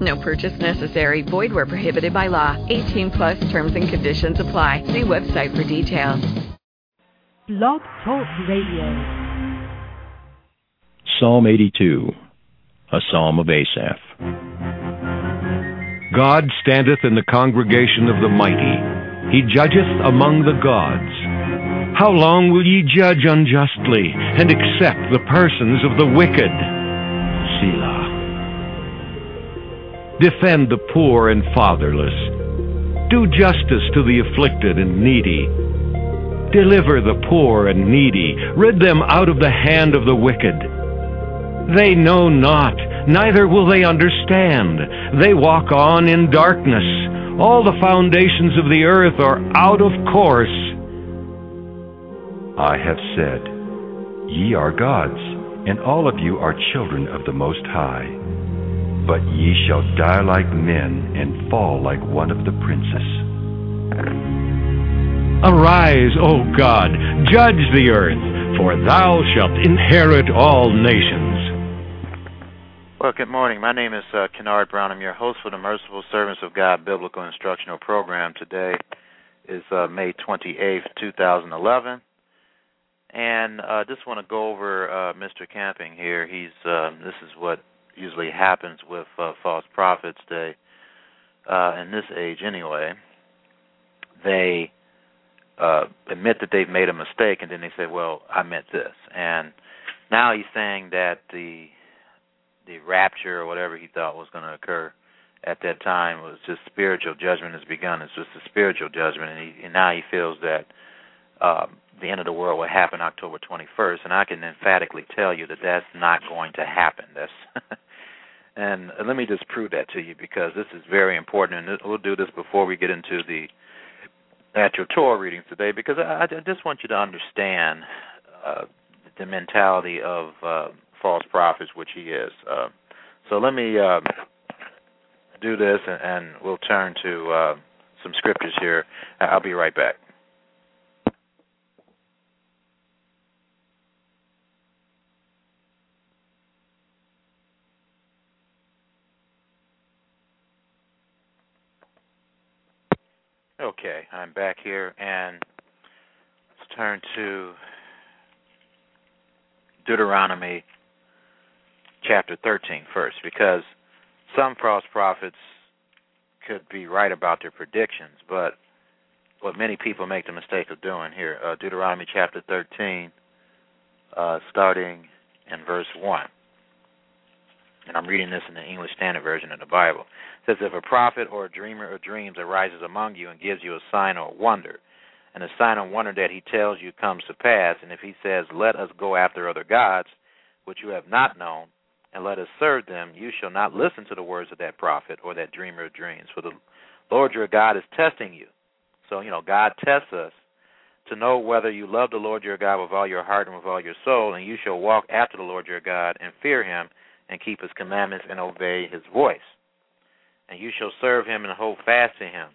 No purchase necessary. Void where prohibited by law. 18 plus terms and conditions apply. See website for details. Blog Talk Radio. Psalm 82, a psalm of Asaph. God standeth in the congregation of the mighty. He judgeth among the gods. How long will ye judge unjustly and accept the persons of the wicked? Selah. Defend the poor and fatherless. Do justice to the afflicted and needy. Deliver the poor and needy. Rid them out of the hand of the wicked. They know not, neither will they understand. They walk on in darkness. All the foundations of the earth are out of course. I have said, Ye are gods, and all of you are children of the Most High. But ye shall die like men, and fall like one of the princes. Arise, O God, judge the earth, for thou shalt inherit all nations. Well, good morning. My name is uh, Kennard Brown. I'm your host for the Merciful Servants of God Biblical Instructional Program. Today is uh, May 28th, 2011. And I uh, just want to go over uh, Mr. Camping here. He's uh, this is what usually happens with uh, false prophets. They, uh, in this age anyway, they uh, admit that they've made a mistake, and then they say, "Well, I meant this." And now he's saying that the the rapture or whatever he thought was going to occur at that time was just spiritual judgment has begun. It's just a spiritual judgment, and, he, and now he feels that um, the end of the world will happen October 21st. And I can emphatically tell you that that's not going to happen. That's and let me just prove that to you because this is very important, and we'll do this before we get into the actual Torah readings today because I, I just want you to understand uh, the mentality of uh, false prophets, which he is. Uh, so let me uh, do this, and, and we'll turn to uh, some scriptures here. I'll be right back. Okay, I'm back here, and let's turn to Deuteronomy chapter 13 first, because some false prophets could be right about their predictions, but what many people make the mistake of doing here, uh, Deuteronomy chapter 13, uh, starting in verse 1 and I'm reading this in the English Standard Version of the Bible. It says, If a prophet or a dreamer of dreams arises among you and gives you a sign or a wonder, and the sign or wonder that he tells you comes to pass, and if he says, Let us go after other gods, which you have not known, and let us serve them, you shall not listen to the words of that prophet or that dreamer of dreams. For the Lord your God is testing you. So, you know, God tests us to know whether you love the Lord your God with all your heart and with all your soul, and you shall walk after the Lord your God and fear him and keep his commandments and obey his voice. And you shall serve him and hold fast to him.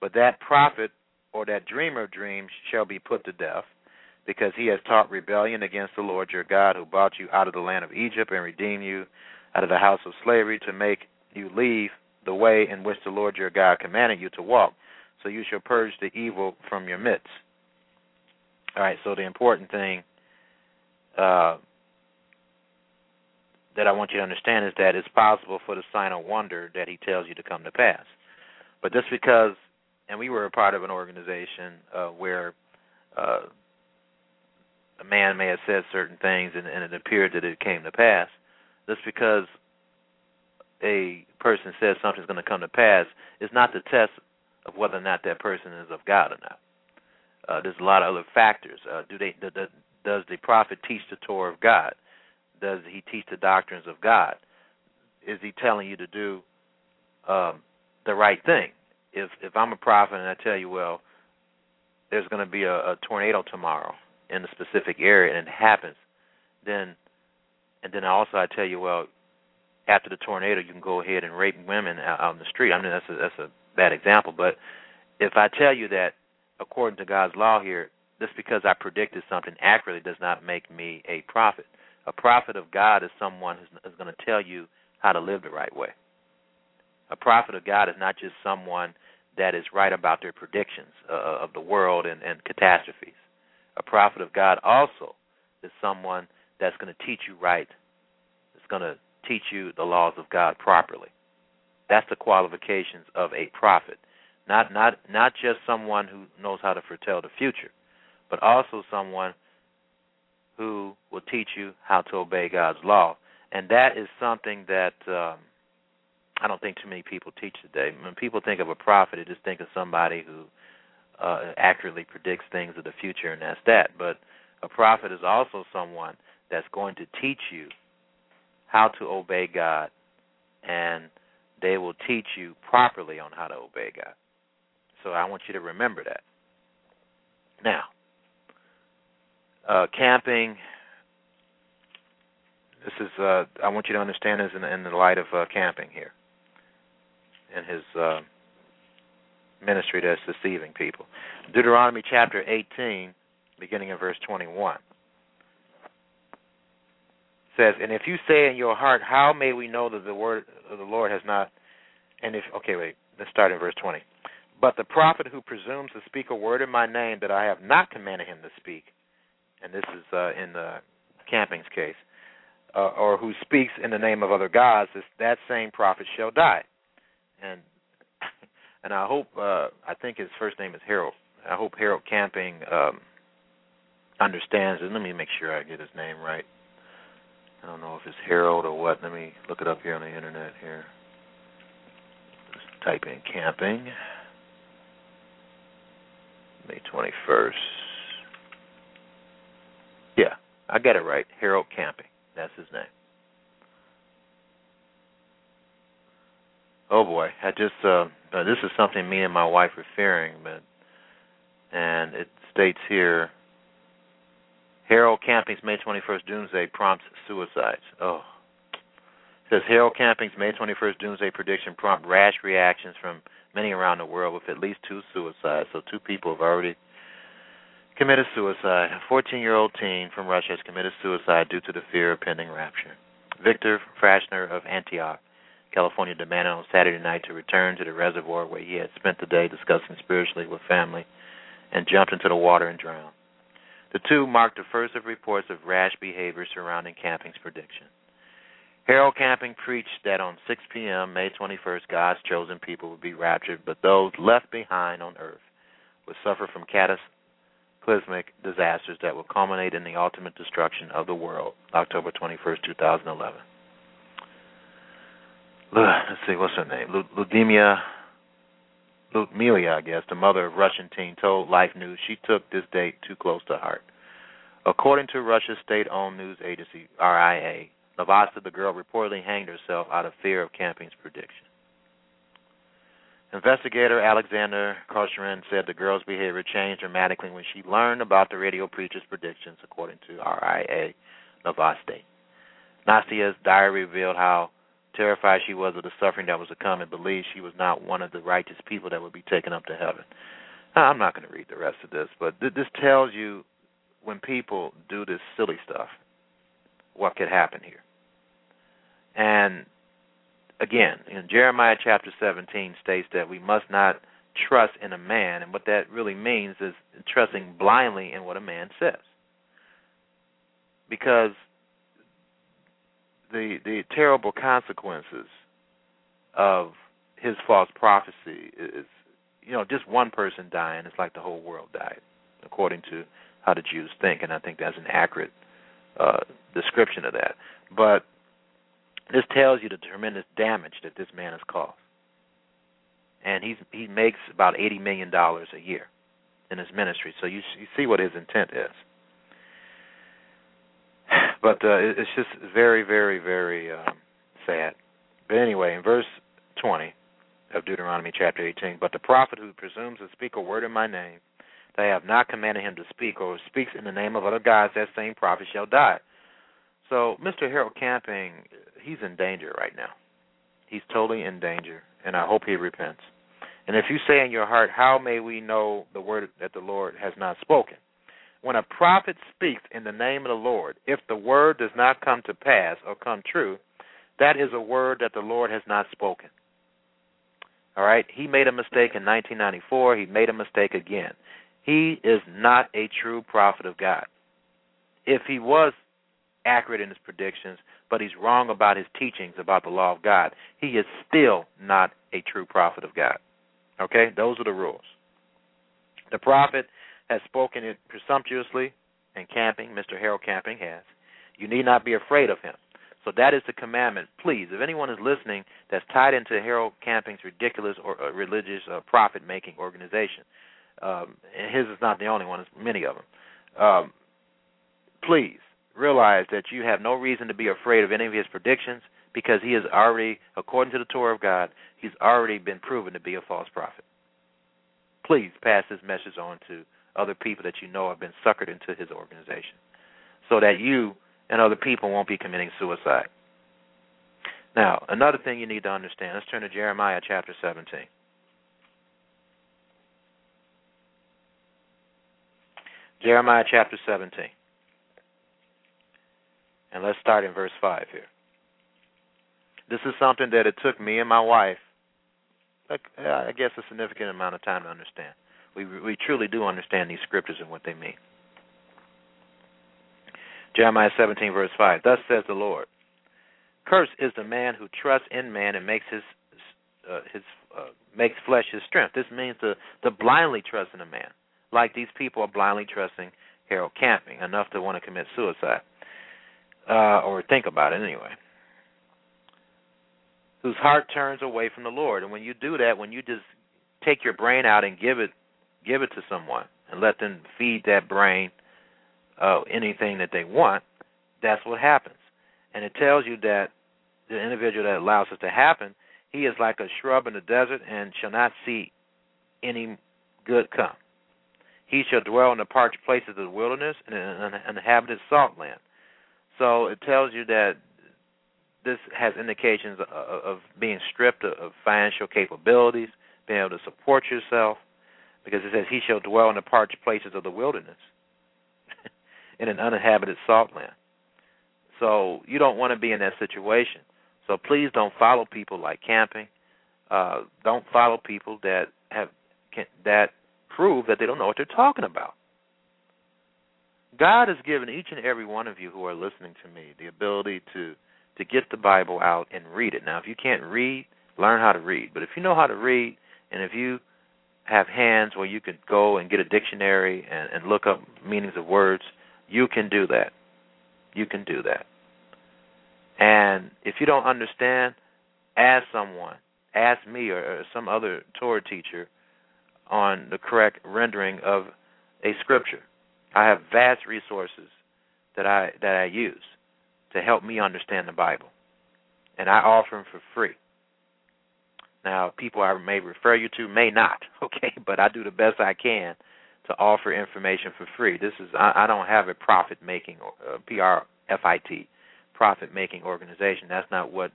But that prophet or that dreamer of dreams shall be put to death, because he has taught rebellion against the Lord your God, who brought you out of the land of Egypt and redeemed you out of the house of slavery to make you leave the way in which the Lord your God commanded you to walk. So you shall purge the evil from your midst. All right, so the important thing uh, that I want you to understand is that it's possible for the sign of wonder that he tells you to come to pass. But just because, and we were a part of an organization uh, where uh, a man may have said certain things and, and it appeared that it came to pass, just because a person says something's going to come to pass is not the test of whether or not that person is of God or not. Uh, there's a lot of other factors. Uh, do they? The, the, does the prophet teach the Torah of God? Does he teach the doctrines of God? Is he telling you to do um, the right thing? If if I'm a prophet and I tell you, well, there's going to be a, a tornado tomorrow in a specific area and it happens, then and then also I tell you, well, after the tornado, you can go ahead and rape women out, out in the street. I mean, that's a, that's a bad example, but if I tell you that according to God's law here, just because I predicted something accurately does not make me a prophet. A prophet of God is someone who's going to tell you how to live the right way. A prophet of God is not just someone that is right about their predictions uh, of the world and, and catastrophes. A prophet of God also is someone that's going to teach you right. It's going to teach you the laws of God properly. That's the qualifications of a prophet. Not not not just someone who knows how to foretell the future, but also someone who will teach you how to obey God's law. And that is something that um, I don't think too many people teach today. When people think of a prophet, they just think of somebody who uh, accurately predicts things of the future, and that's that. But a prophet is also someone that's going to teach you how to obey God, and they will teach you properly on how to obey God. So I want you to remember that. Now, uh, camping. This is. Uh, I want you to understand this in, in the light of uh, camping here, and his uh, ministry that's deceiving people. Deuteronomy chapter 18, beginning in verse 21 says, "And if you say in your heart, How may we know that the word of the Lord has not?" And if okay, wait, let's start in verse 20. But the prophet who presumes to speak a word in my name that I have not commanded him to speak, and this is uh, in the camping's case, uh, or who speaks in the name of other gods, that same prophet shall die. And and I hope uh, I think his first name is Harold. I hope Harold Camping um, understands it. Let me make sure I get his name right. I don't know if it's Harold or what. Let me look it up here on the internet here. Just type in camping. May 21st. Yeah, I got it right. Harold Camping. That's his name. Oh boy, I just uh, uh this is something me and my wife are fearing, but and it states here Harold Camping's May 21st doomsday prompts suicides. Oh. It says Harold Camping's May 21st doomsday prediction prompt rash reactions from many around the world with at least two suicides. So two people have already committed suicide. A 14-year-old teen from Russia has committed suicide due to the fear of pending rapture. Victor Frashner of Antioch, California demanded on Saturday night to return to the reservoir where he had spent the day discussing spiritually with family and jumped into the water and drowned. The two marked the first of reports of rash behavior surrounding Camping's prediction. Harold Camping preached that on 6 p.m., May 21st, God's chosen people would be raptured, but those left behind on earth would suffer from cataclysmic disasters that will culminate in the ultimate destruction of the world, October 21st, 2011. Let's see, what's her name? Ludmila Ludmila, I guess, the mother of Russian teen, told Life News she took this date too close to heart. According to Russia's state-owned news agency RIA, Novosti, the girl reportedly hanged herself out of fear of Camping's prediction. Investigator Alexander Kosherin said the girl's behavior changed dramatically when she learned about the radio preacher's predictions, according to RIA Novosti. Nastia's diary revealed how terrified she was of the suffering that was to come, and believed she was not one of the righteous people that would be taken up to heaven. I'm not going to read the rest of this, but th- this tells you when people do this silly stuff, what could happen here. And again, in Jeremiah chapter 17 states that we must not trust in a man, and what that really means is trusting blindly in what a man says. Because the the terrible consequences of his false prophecy is you know just one person dying is like the whole world died according to how the Jews think and I think that's an accurate uh, description of that but this tells you the tremendous damage that this man has caused and he's he makes about 80 million dollars a year in his ministry so you, you see what his intent is but uh, it's just very, very, very um, sad. But anyway, in verse 20 of Deuteronomy chapter 18, but the prophet who presumes to speak a word in my name they have not commanded him to speak, or speaks in the name of other gods, that same prophet shall die. So, Mr. Harold Camping, he's in danger right now. He's totally in danger, and I hope he repents. And if you say in your heart, How may we know the word that the Lord has not spoken? When a prophet speaks in the name of the Lord, if the word does not come to pass or come true, that is a word that the Lord has not spoken. All right? He made a mistake in 1994. He made a mistake again. He is not a true prophet of God. If he was accurate in his predictions, but he's wrong about his teachings about the law of God, he is still not a true prophet of God. Okay? Those are the rules. The prophet has spoken it presumptuously and camping, Mr. Harold Camping has. You need not be afraid of him. So that is the commandment. Please, if anyone is listening that's tied into Harold Camping's ridiculous or uh, religious uh, profit making organization, um, and his is not the only one, it's many of them. Um, please realize that you have no reason to be afraid of any of his predictions because he has already, according to the Torah of God, he's already been proven to be a false prophet. Please pass this message on to other people that you know have been suckered into his organization so that you and other people won't be committing suicide. Now, another thing you need to understand, let's turn to Jeremiah chapter 17. Jeremiah chapter 17. And let's start in verse 5 here. This is something that it took me and my wife, I guess, a significant amount of time to understand. We we truly do understand these scriptures and what they mean. Jeremiah 17 verse 5. Thus says the Lord: Cursed is the man who trusts in man and makes his uh, his uh, makes flesh his strength. This means to to blindly trust in a man, like these people are blindly trusting Harold Camping enough to want to commit suicide, uh, or think about it anyway. Whose heart turns away from the Lord, and when you do that, when you just take your brain out and give it give it to someone and let them feed that brain uh, anything that they want, that's what happens. And it tells you that the individual that allows it to happen, he is like a shrub in the desert and shall not see any good come. He shall dwell in the parched places of the wilderness and in an inhabited salt land. So it tells you that this has indications of, being stripped of financial capabilities, being able to support yourself, because it says, He shall dwell in the parched places of the wilderness, in an uninhabited salt land. So you don't want to be in that situation. So please don't follow people like camping. Uh, don't follow people that have can, that prove that they don't know what they're talking about. God has given each and every one of you who are listening to me the ability to to get the Bible out and read it. Now, if you can't read, learn how to read. But if you know how to read, and if you have hands where you can go and get a dictionary and, and look up meanings of words, you can do that. You can do that. And if you don't understand, ask someone, ask me or, or some other Torah teacher on the correct rendering of a scripture. I have vast resources that I that I use to help me understand the Bible, and I offer them for free. Now, people I may refer you to may not, okay, but I do the best I can to offer information for free. This is I, I don't have a profit making uh, PR FIT profit making organization. That's not what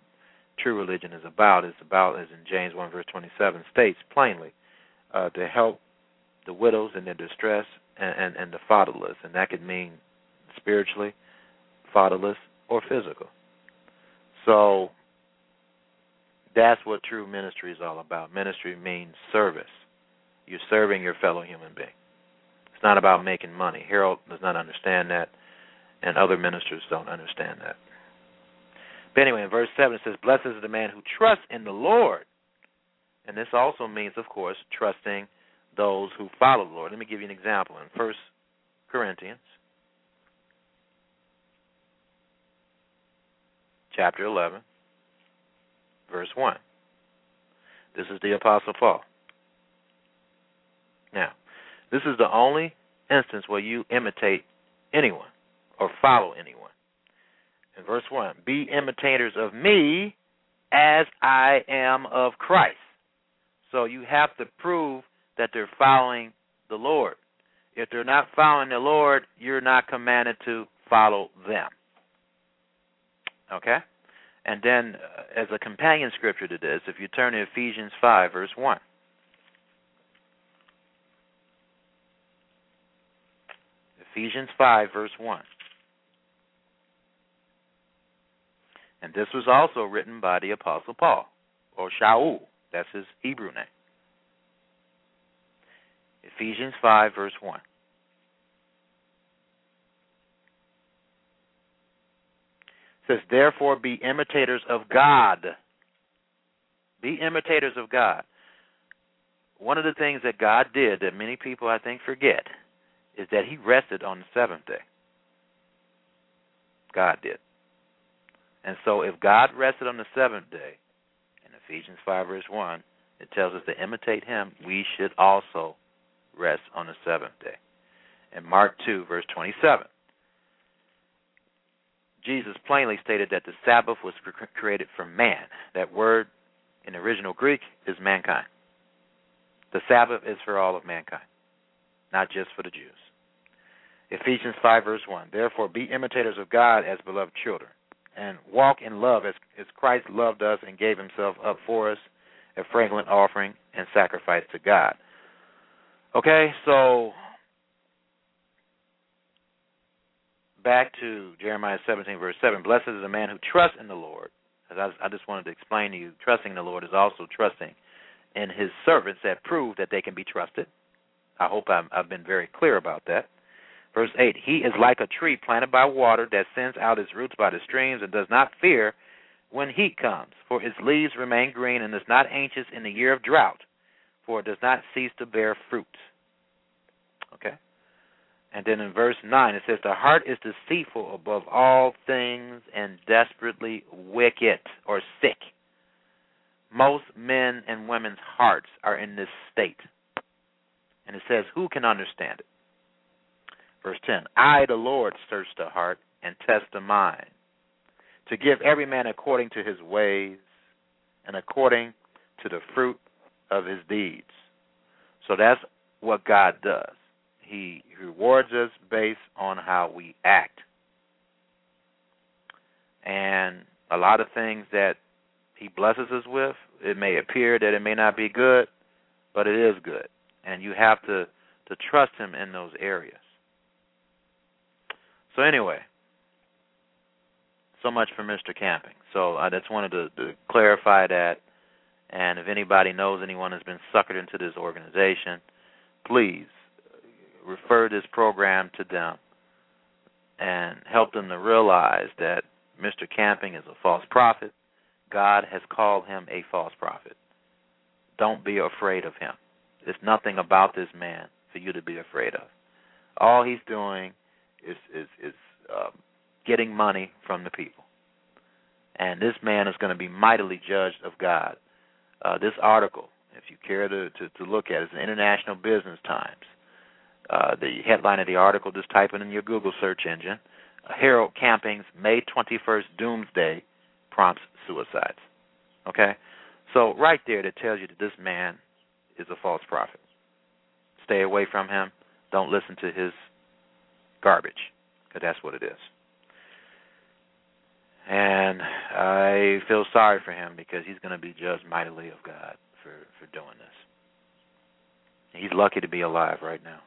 true religion is about. It's about, as in James one verse twenty seven states plainly, uh, to help the widows in their distress and, and, and the fatherless, and that could mean spiritually, fatherless, or physical. So that's what true ministry is all about. Ministry means service. You're serving your fellow human being. It's not about making money. Harold does not understand that, and other ministers don't understand that. But anyway, in verse 7 it says, Blessed is the man who trusts in the Lord. And this also means, of course, trusting those who follow the Lord. Let me give you an example. In First Corinthians chapter 11, verse 1. This is the Apostle Paul. Now, this is the only instance where you imitate anyone or follow anyone. In verse 1, be imitators of me as I am of Christ. So you have to prove that they're following the Lord. If they're not following the Lord, you're not commanded to follow them. Okay? And then, uh, as a companion scripture to this, if you turn to Ephesians 5, verse 1. Ephesians 5, verse 1. And this was also written by the Apostle Paul, or Shaul. That's his Hebrew name. Ephesians 5, verse 1. says, Therefore be imitators of God. Be imitators of God. One of the things that God did that many people, I think, forget is that He rested on the seventh day. God did. And so if God rested on the seventh day, in Ephesians 5, verse 1, it tells us to imitate Him, we should also rest on the seventh day. In Mark 2, verse 27, Jesus plainly stated that the Sabbath was created for man. That word in original Greek is mankind. The Sabbath is for all of mankind, not just for the Jews. Ephesians 5, verse 1. Therefore, be imitators of God as beloved children, and walk in love as, as Christ loved us and gave himself up for us, a fragrant offering and sacrifice to God. Okay, so back to Jeremiah 17, verse 7. Blessed is the man who trusts in the Lord. As I, I just wanted to explain to you, trusting in the Lord is also trusting in his servants that prove that they can be trusted. I hope i I've been very clear about that. Verse 8 He is like a tree planted by water that sends out its roots by the streams and does not fear when heat comes, for its leaves remain green and is not anxious in the year of drought, for it does not cease to bear fruit. Okay? And then in verse 9 it says, The heart is deceitful above all things and desperately wicked or sick. Most men and women's hearts are in this state. And it says, Who can understand it? Verse 10 I, the Lord, search the heart and test the mind, to give every man according to his ways and according to the fruit of his deeds. So that's what God does. He rewards us based on how we act. And a lot of things that he blesses us with, it may appear that it may not be good, but it is good. And you have to to trust him in those areas. So anyway, so much for Mr. Camping. So I just wanted to, to clarify that. And if anybody knows anyone has been suckered into this organization, please refer this program to them and help them to realize that Mr. Camping is a false prophet. God has called him a false prophet. Don't be afraid of him. There's nothing about this man for you to be afraid of. All he's doing is is is um, getting money from the people, and this man is going to be mightily judged of God. Uh, this article, if you care to, to to look at, it, is in International Business Times. Uh, the headline of the article, just type it in your Google search engine. Harold Camping's May 21st Doomsday prompts suicides. Okay? So, right there, that tells you that this man is a false prophet. Stay away from him. Don't listen to his garbage, because that's what it is. And I feel sorry for him because he's going to be judged mightily of God for for doing this. He's lucky to be alive right now.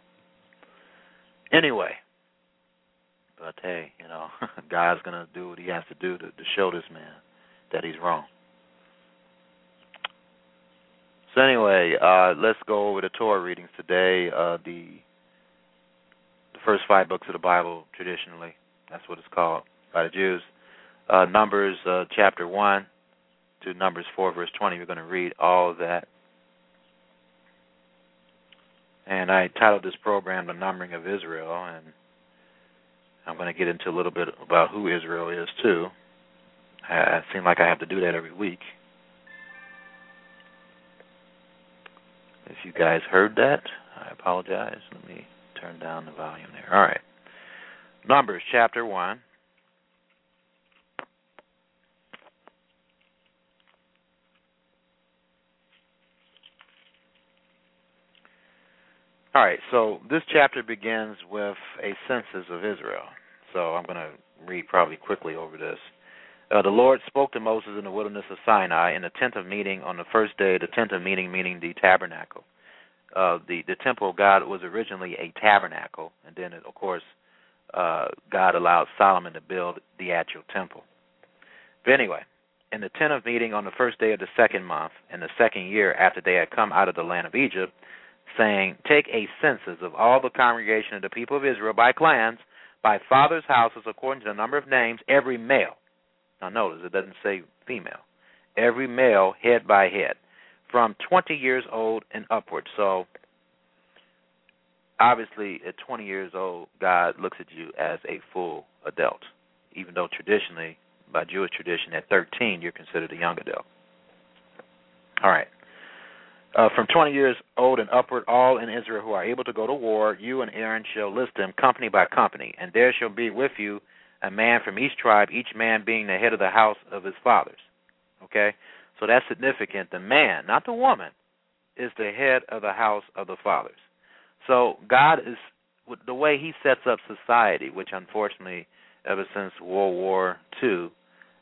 Anyway, but hey, you know, God's going to do what He has to do to, to show this man that he's wrong. So anyway, uh, let's go over the Torah readings today. Uh, the the first five books of the Bible traditionally. That's what it's called by the Jews. Uh, Numbers uh, chapter 1 to Numbers 4, verse 20. We're going to read all of that. And I titled this program The Numbering of Israel, and I'm going to get into a little bit about who Israel is, too. I, seem like I have to do that every week. If you guys heard that, I apologize. Let me turn down the volume there. All right. Numbers chapter 1. All right, so this chapter begins with a census of Israel. So I'm going to read probably quickly over this. Uh, the Lord spoke to Moses in the wilderness of Sinai in the tent of meeting on the first day, the tent of meeting meaning the tabernacle. Uh, the the temple of God was originally a tabernacle, and then of course uh, God allowed Solomon to build the actual temple. But anyway, in the tent of meeting on the first day of the second month, in the second year after they had come out of the land of Egypt, saying, Take a census of all the congregation of the people of Israel by clans, by fathers' houses, according to the number of names, every male. Now notice it doesn't say female. Every male, head by head, from 20 years old and upward. So, obviously, at 20 years old, God looks at you as a full adult, even though traditionally by Jewish tradition, at 13, you're considered a young adult. All right. Uh, from 20 years old and upward, all in Israel who are able to go to war, you and Aaron shall list them company by company, and there shall be with you a man from each tribe, each man being the head of the house of his fathers. Okay? So that's significant. The man, not the woman, is the head of the house of the fathers. So God is the way He sets up society, which unfortunately, ever since World War II,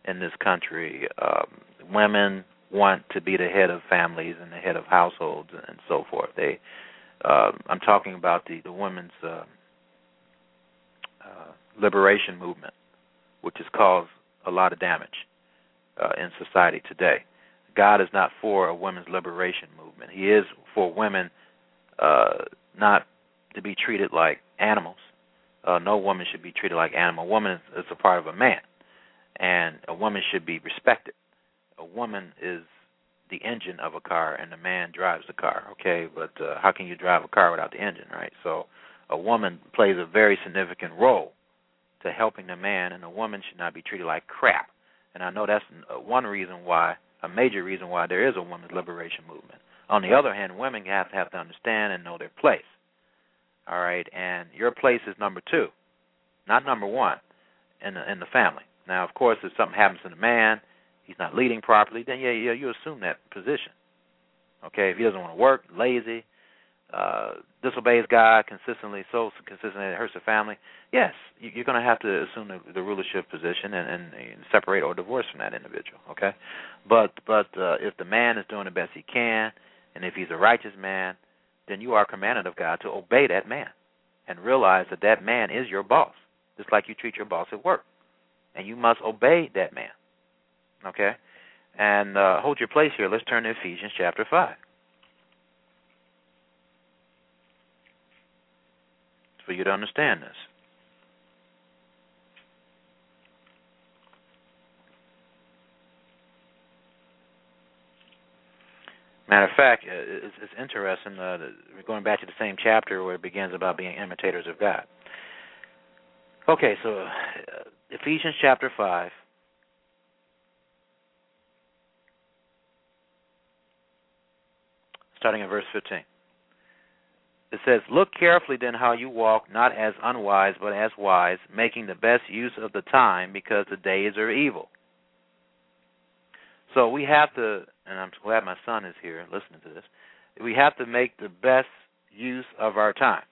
in this country. Um, women want to be the head of families and the head of households and so forth. They, uh, I'm talking about the the women's uh, uh, liberation movement, which has caused a lot of damage uh, in society today. God is not for a women's liberation movement. He is for women uh, not to be treated like animals. Uh, no woman should be treated like animal. A woman is, is a part of a man and a woman should be respected. A woman is the engine of a car, and the man drives the car. Okay, but uh, how can you drive a car without the engine, right? So, a woman plays a very significant role to helping the man, and a woman should not be treated like crap. And I know that's uh, one reason why, a major reason why there is a women's liberation movement. On the other hand, women have to have to understand and know their place. All right, and your place is number two, not number one, in the in the family. Now, of course, if something happens to the man, he's not leading properly, then yeah, yeah, you assume that position. Okay, if he doesn't want to work, lazy, uh, disobeys God consistently, so consistently it hurts the family, yes, you're going to have to assume the, the rulership position and, and, and separate or divorce from that individual. Okay, but but uh, if the man is doing the best he can, and if he's a righteous man, then you are commanded of God to obey that man and realize that that man is your boss, just like you treat your boss at work and you must obey that man. Okay? And uh, hold your place here. Let's turn to Ephesians chapter 5. For you to understand this. Matter of fact, uh, it's, it's interesting. Uh, we're going back to the same chapter where it begins about being imitators of God. Okay, so uh, Ephesians chapter 5. Starting in verse 15. It says, Look carefully then how you walk, not as unwise, but as wise, making the best use of the time, because the days are evil. So we have to, and I'm glad my son is here listening to this, we have to make the best use of our time.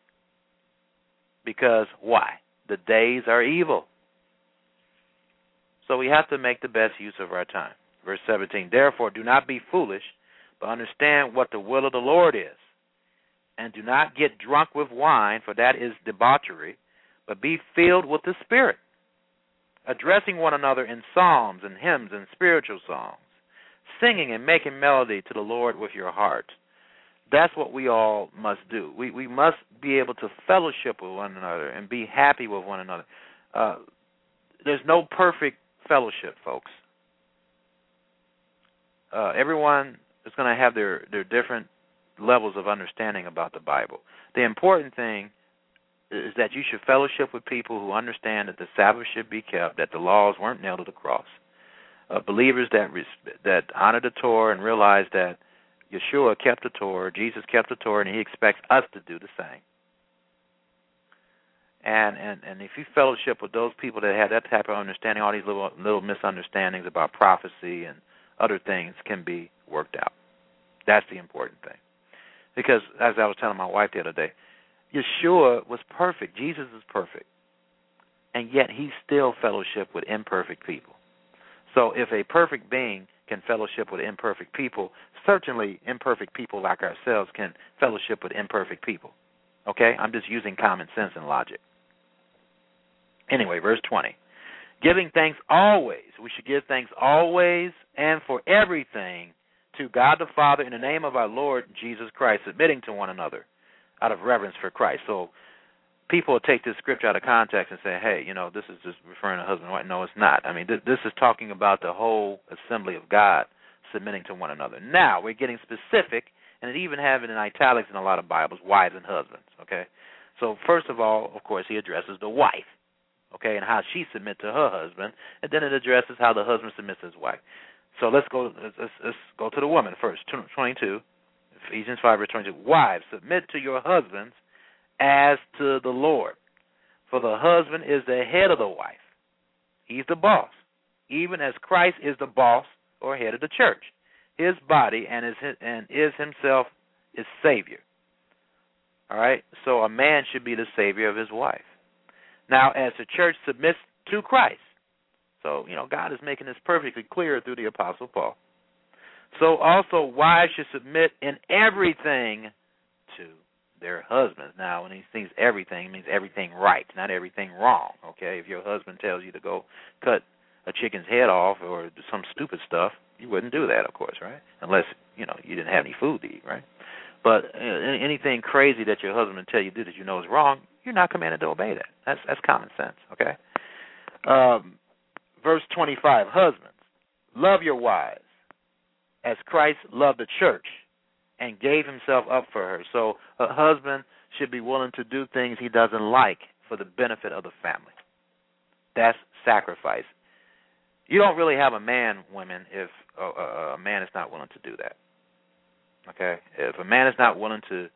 Because why? The days are evil. So we have to make the best use of our time. Verse 17 Therefore, do not be foolish, but understand what the will of the Lord is. And do not get drunk with wine, for that is debauchery, but be filled with the Spirit, addressing one another in psalms and hymns and spiritual songs, singing and making melody to the Lord with your heart. That's what we all must do. We we must be able to fellowship with one another and be happy with one another. Uh, there's no perfect fellowship, folks. Uh, everyone is going to have their their different levels of understanding about the Bible. The important thing is that you should fellowship with people who understand that the Sabbath should be kept, that the laws weren't nailed to the cross. Uh, believers that res- that honor the Torah and realize that Yeshua kept the Torah, Jesus kept the Torah, and He expects us to do the same and and and if you fellowship with those people that have that type of understanding, all these little little misunderstandings about prophecy and other things can be worked out. That's the important thing. Because as I was telling my wife the other day, Yeshua was perfect. Jesus is perfect. And yet he still fellowship with imperfect people. So if a perfect being can fellowship with imperfect people, certainly imperfect people like ourselves can fellowship with imperfect people. Okay? I'm just using common sense and logic. Anyway, verse 20. Giving thanks always. We should give thanks always and for everything to God the Father in the name of our Lord Jesus Christ, submitting to one another out of reverence for Christ. So people take this scripture out of context and say, hey, you know, this is just referring to husband and wife. No, it's not. I mean, th- this is talking about the whole assembly of God submitting to one another. Now, we're getting specific, and it even have it in italics in a lot of Bibles, wives and husbands, okay? So, first of all, of course, he addresses the wife, okay, and how she submits to her husband, and then it addresses how the husband submits to his wife. So let's go. Let's, let's, go to the woman first. Twenty-two, Ephesians five verse twenty-two. Wives, submit to your husbands as to the Lord, for the husband is the head of the wife. He's the boss, even as Christ is the boss or head of the church, his body, and is and is himself his savior. All right. So a man should be the savior of his wife. Now, as the church submits to Christ, so, you know, God is making this perfectly clear through the Apostle Paul. So, also, wives should submit in everything to their husbands. Now, when he thinks everything, it means everything right, not everything wrong. Okay, if your husband tells you to go cut a chicken's head off or some stupid stuff, you wouldn't do that, of course, right? Unless you know you didn't have any food to eat, right? But uh, anything crazy that your husband tell you to do that you know is wrong, you're not commanded to obey that. That's that's common sense, okay? Um, verse 25 Husbands, love your wives as Christ loved the church and gave himself up for her. So a husband should be willing to do things he doesn't like for the benefit of the family. That's sacrifice. You don't really have a man, women, if a, a, man is not willing to do that. Okay? If a man is not willing to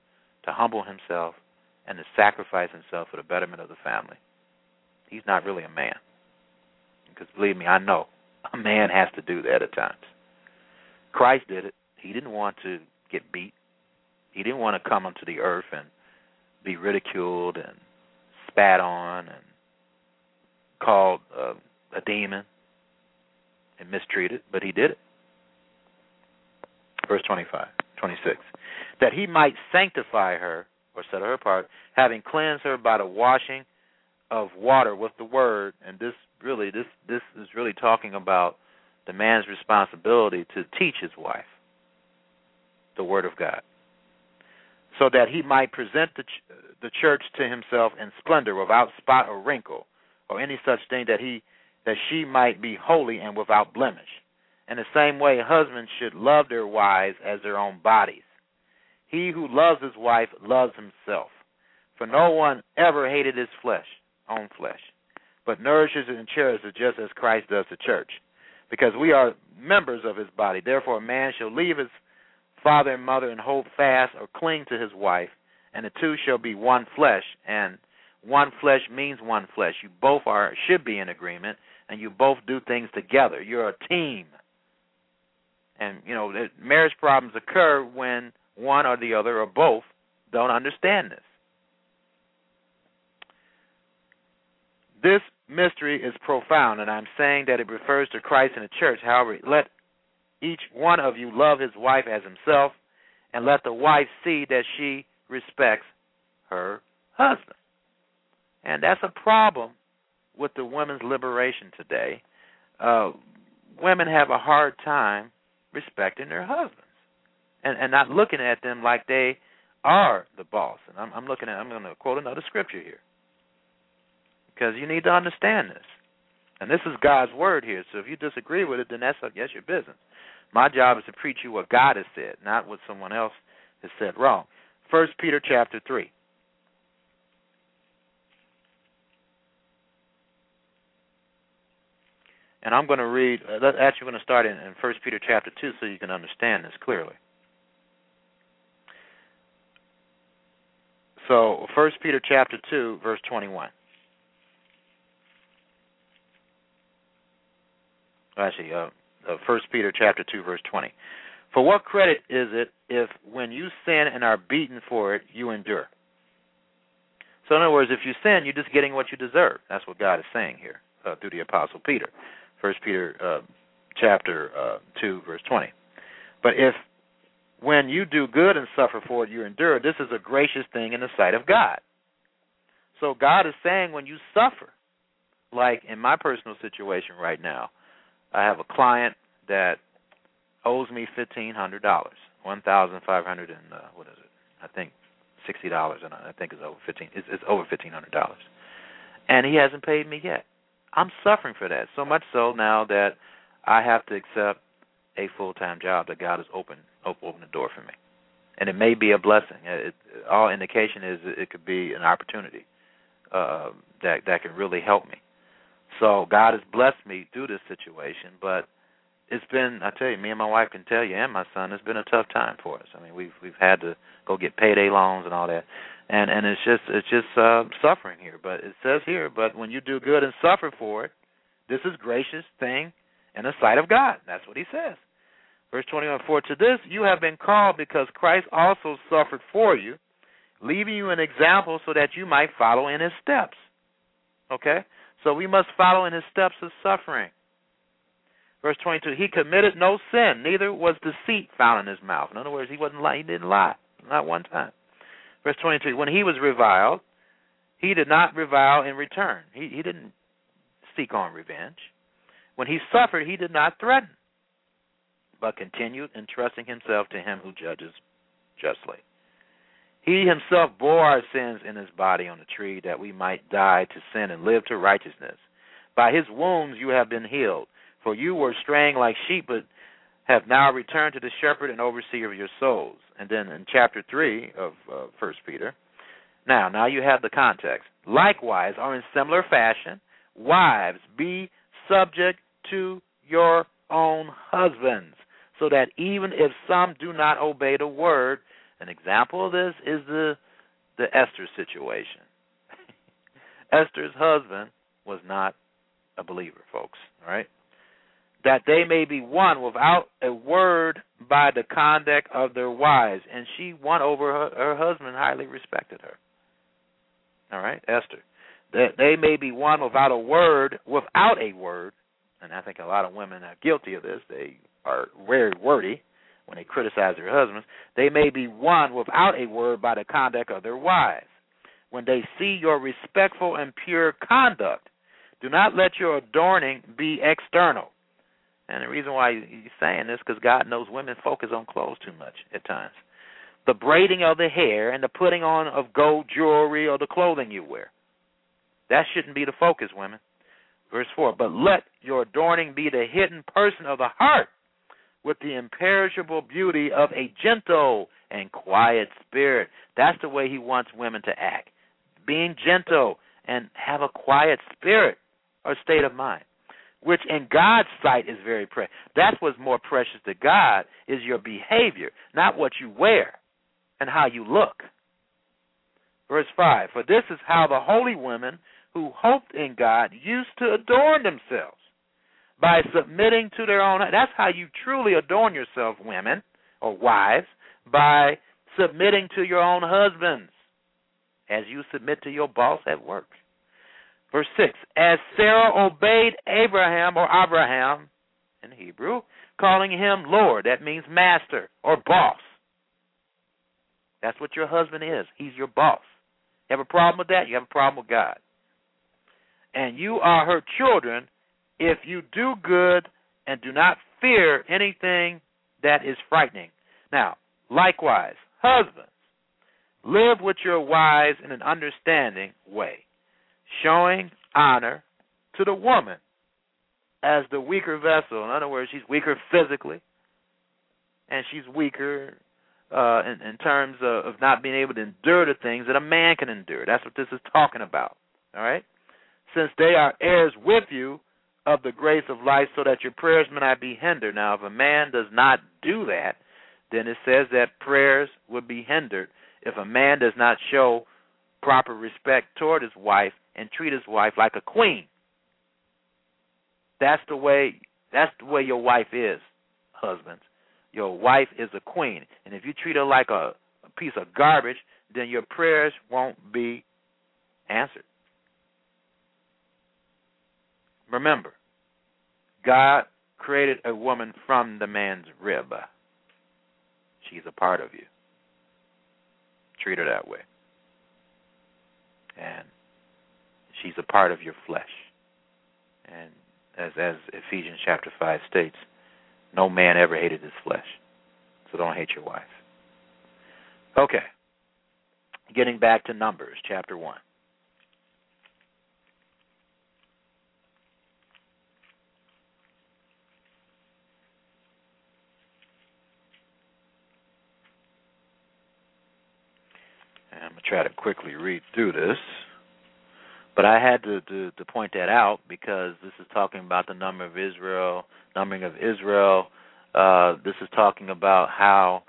to humble himself and to sacrifice himself for the betterment of the family, he's not really a man. Because believe me, I know a man has to do that at times. Christ did it. He didn't want to get beat. He didn't want to come onto the earth and be ridiculed and spat on and called uh, a demon and mistreated, but he did it. Verse 25, 26. That he might sanctify her, or set her apart, having cleansed her by the washing of water with the word, and this really this this is really talking about the man's responsibility to teach his wife the word of God, so that he might present the ch- the church to himself in splendor, without spot or wrinkle, or any such thing that he that she might be holy and without blemish. In the same way, husbands should love their wives as their own bodies. He who loves his wife loves himself. For no one ever hated his flesh, own flesh, but nourishes and cherishes just as Christ does the church, because we are members of his body. Therefore, a man shall leave his father and mother and hold fast or cling to his wife, and the two shall be one flesh. And one flesh means one flesh. You both are should be in agreement, and you both do things together. You're a team. And you know, marriage problems occur when one or the other or both don't understand this. This mystery is profound, and I'm saying that it refers to Christ and the church. However, let each one of you love his wife as himself, and let the wife see that she respects her husband. And that's a problem with the women's liberation today. Uh, women have a hard time respecting their husbands and, and not looking at them like they are the boss. And I'm, I'm looking at, I'm going to quote another scripture here because you need to understand this. And this is God's word here. So if you disagree with it, then that's that's your business. My job is to preach you what God has said, not what someone else has said wrong. First Peter chapter three. And I'm going to read. Uh, actually, going to start in, in First Peter chapter two, so you can understand this clearly. So, First Peter chapter two, verse twenty-one. Actually, uh, uh, First Peter chapter two, verse twenty. For what credit is it if, when you sin and are beaten for it, you endure? So in other words, if you sin, you're just getting what you deserve. That's what God is saying here uh, through the Apostle Peter, First Peter uh, chapter uh, two, verse twenty. But if when you do good and suffer for it, you endure. This is a gracious thing in the sight of God. So God is saying when you suffer, like in my personal situation right now, I have a client that owes me fifteen hundred dollars, one thousand five hundred and uh, what is it? I think sixty dollars, and I think it's over fifteen. It's, it's over fifteen hundred dollars, and he hasn't paid me yet. I'm suffering for that so much so now that I have to accept a full time job that God has opened opened the door for me, and it may be a blessing. It, all indication is it could be an opportunity uh, that that can really help me. So God has blessed me through this situation, but it's been I tell you, me and my wife can tell you, and my son, it's been a tough time for us. I mean, we've we've had to go get payday loans and all that, and and it's just it's just uh, suffering here. But it says here, but when you do good and suffer for it, this is gracious thing in the sight of God. That's what He says. Verse 21 For to this you have been called, because Christ also suffered for you, leaving you an example so that you might follow in his steps. Okay? So we must follow in his steps of suffering. Verse 22 He committed no sin, neither was deceit found in his mouth. In other words, he, wasn't lie, he didn't lie, not one time. Verse 23 When he was reviled, he did not revile in return. He, he didn't seek on revenge. When he suffered, he did not threaten but continued entrusting himself to him who judges justly. He himself bore our sins in his body on the tree that we might die to sin and live to righteousness. By his wounds you have been healed, for you were straying like sheep, but have now returned to the shepherd and overseer of your souls. And then in chapter 3 of uh, 1 Peter, now, now you have the context. Likewise, or in similar fashion, wives, be subject to your own husbands so that even if some do not obey the word, an example of this is the the Esther situation. Esther's husband was not a believer, folks, right? That they may be won without a word by the conduct of their wives. And she won over her, her husband, highly respected her. All right, Esther. That they may be won without a word, without a word. And I think a lot of women are guilty of this. They are very wordy when they criticize their husbands, they may be won without a word by the conduct of their wives. When they see your respectful and pure conduct, do not let your adorning be external. And the reason why he's saying this because God knows women focus on clothes too much at times. The braiding of the hair and the putting on of gold jewelry or the clothing you wear. That shouldn't be the focus, women. Verse 4 But let your adorning be the hidden person of the heart with the imperishable beauty of a gentle and quiet spirit. That's the way he wants women to act. Being gentle and have a quiet spirit or state of mind, which in God's sight is very precious. That's what's more precious to God is your behavior, not what you wear and how you look. Verse 5 For this is how the holy women who hoped in God used to adorn themselves by submitting to their own. That's how you truly adorn yourself, women or wives, by submitting to your own husbands as you submit to your boss at work. Verse 6 As Sarah obeyed Abraham or Avraham in Hebrew, calling him Lord, that means master or boss. That's what your husband is. He's your boss. You have a problem with that? You have a problem with God. And you are her children if you do good and do not fear anything that is frightening. Now, likewise, husbands, live with your wives in an understanding way, showing honor to the woman as the weaker vessel. In other words, she's weaker physically, and she's weaker uh, in, in terms of, of not being able to endure the things that a man can endure. That's what this is talking about. All right? Since they are heirs with you of the grace of life so that your prayers may not be hindered. Now, if a man does not do that, then it says that prayers would be hindered if a man does not show proper respect toward his wife and treat his wife like a queen. That's the way that's the way your wife is, husbands. Your wife is a queen. And if you treat her like a, a piece of garbage, then your prayers won't be answered. Remember, God created a woman from the man's rib. She's a part of you. Treat her that way. And she's a part of your flesh. And as as Ephesians chapter five states, no man ever hated his flesh. So don't hate your wife. Okay. Getting back to Numbers chapter one. I'm gonna try to quickly read through this, but I had to, to to point that out because this is talking about the number of Israel, numbering of Israel. Uh, this is talking about how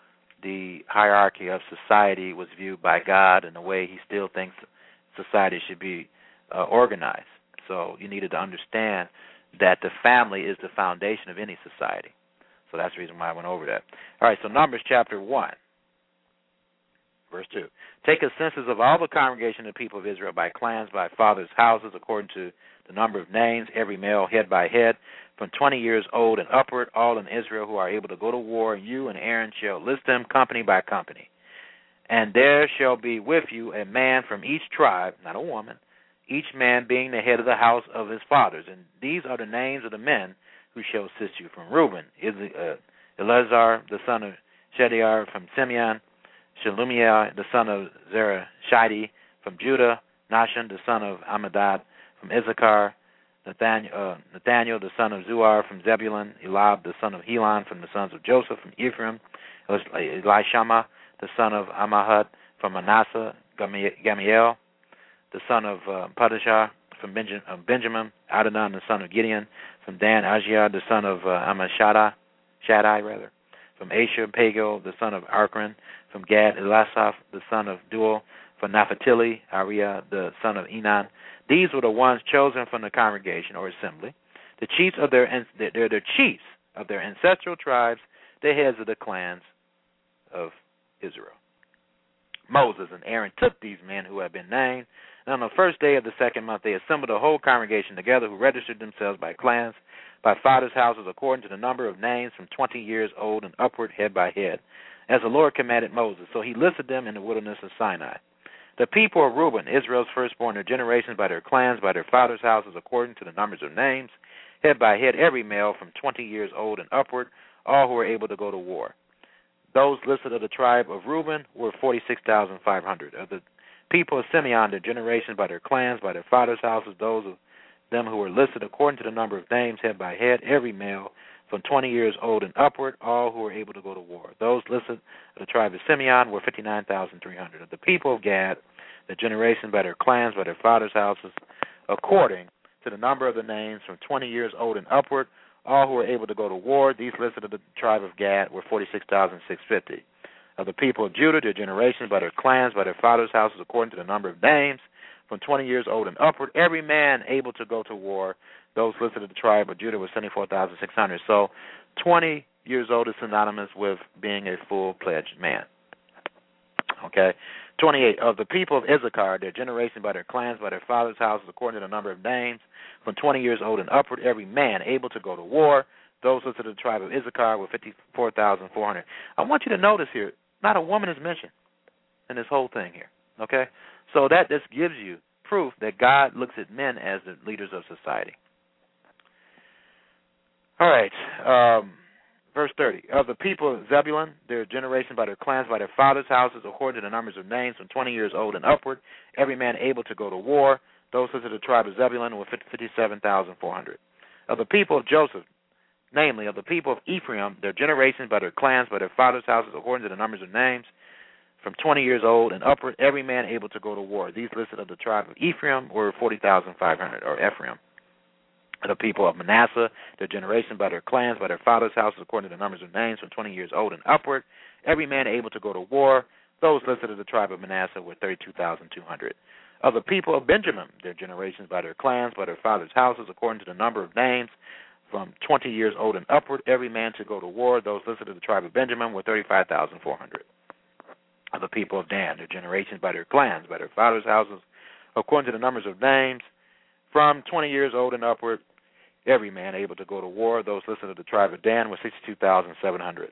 the hierarchy of society was viewed by God and the way He still thinks society should be uh, organized. So you needed to understand that the family is the foundation of any society. So that's the reason why I went over that. All right, so Numbers chapter 1. Verse 2. Take a census of all the congregation of the people of Israel by clans, by fathers' houses, according to the number of names, every male head by head, from 20 years old and upward, all in Israel who are able to go to war. You and Aaron shall list them company by company. And there shall be with you a man from each tribe, not a woman, each man being the head of the house of his fathers. And these are the names of the men who shall assist you from Reuben, uh, Eleazar, the son of Shedeur, from Simeon, Shelumiel, the son of Zerashidi from Judah, Nahshon, the son of Amminadab from Issachar, Nathaniel, uh, Nathaniel, the son of Zuar from Zebulun, Eliab, the son of Helon from the sons of Joseph from Ephraim, Elishama, the son of Ammihud from Manasseh, Gamiel, the son of uh, Padashah from Benjamin, uh, Benjamin, the son of Gideon, from Dan, Ajiah, the son of uh, Shaddai, rather, from Asher, Pagiel, the son of Archran, from Gad, Elasaph, the son of Duel, from Naphtali, Ariah, the son of Enan. These were the ones chosen from the congregation or assembly. The chiefs of their they're the chiefs of their ancestral tribes, the heads of the clans of Israel. Moses and Aaron took these men who had been named, and on the first day of the second month they assembled the whole congregation together, who registered themselves by clans, by fathers' houses, according to the number of names from twenty years old and upward, head by head as the Lord commanded Moses. So he listed them in the wilderness of Sinai. The people of Reuben, Israel's firstborn, their generations by their clans, by their fathers' houses, according to the numbers of names, head by head, every male from twenty years old and upward, all who were able to go to war. Those listed of the tribe of Reuben were forty-six thousand five hundred. Of the people of Simeon, their generations by their clans, by their fathers' houses, those of them who were listed according to the number of names, head by head, every male from 20 years old and upward, all who were able to go to war. Those listed of the tribe of Simeon were 59,300. Of the people of Gad, the generation by their clans, by their fathers' houses, according to the number of the names from 20 years old and upward, all who were able to go to war. These listed of the tribe of Gad were 46,650. Of the people of Judah, their generations by their clans, by their fathers' houses, according to the number of names, from 20 years old and upward, every man able to go to war. Those listed of the tribe of Judah were 74,600. So 20 years old is synonymous with being a full pledged man. Okay. 28. Of the people of Issachar, their generation by their clans, by their fathers' houses, according to the number of names, from 20 years old and upward, every man able to go to war. Those listed of the tribe of Issachar were 54,400. I want you to notice here, not a woman is mentioned in this whole thing here. Okay? So that just gives you proof that God looks at men as the leaders of society. All right. Um, verse 30. Of the people of Zebulun, their generation by their clans, by their fathers' houses, according to the numbers of names, from 20 years old and upward, every man able to go to war. Those of the tribe of Zebulun were 57,400. Of the people of Joseph, namely, of the people of Ephraim, their generation by their clans, by their fathers' houses, according to the numbers of names, from 20 years old and upward, every man able to go to war. These listed of the tribe of Ephraim were 40,500, or Ephraim. The people of Manasseh, their generation by their clans, by their fathers' houses, according to the numbers of names, from 20 years old and upward, every man able to go to war. Those listed of the tribe of Manasseh were 32,200. Of the people of Benjamin, their generations by their clans, by their fathers' houses, according to the number of names, from 20 years old and upward, every man to go to war. Those listed of the tribe of Benjamin were 35,400 of the people of Dan, their generations by their clans, by their fathers' houses, according to the numbers of names, from 20 years old and upward, every man able to go to war. Those listed to the tribe of Dan were 62,700.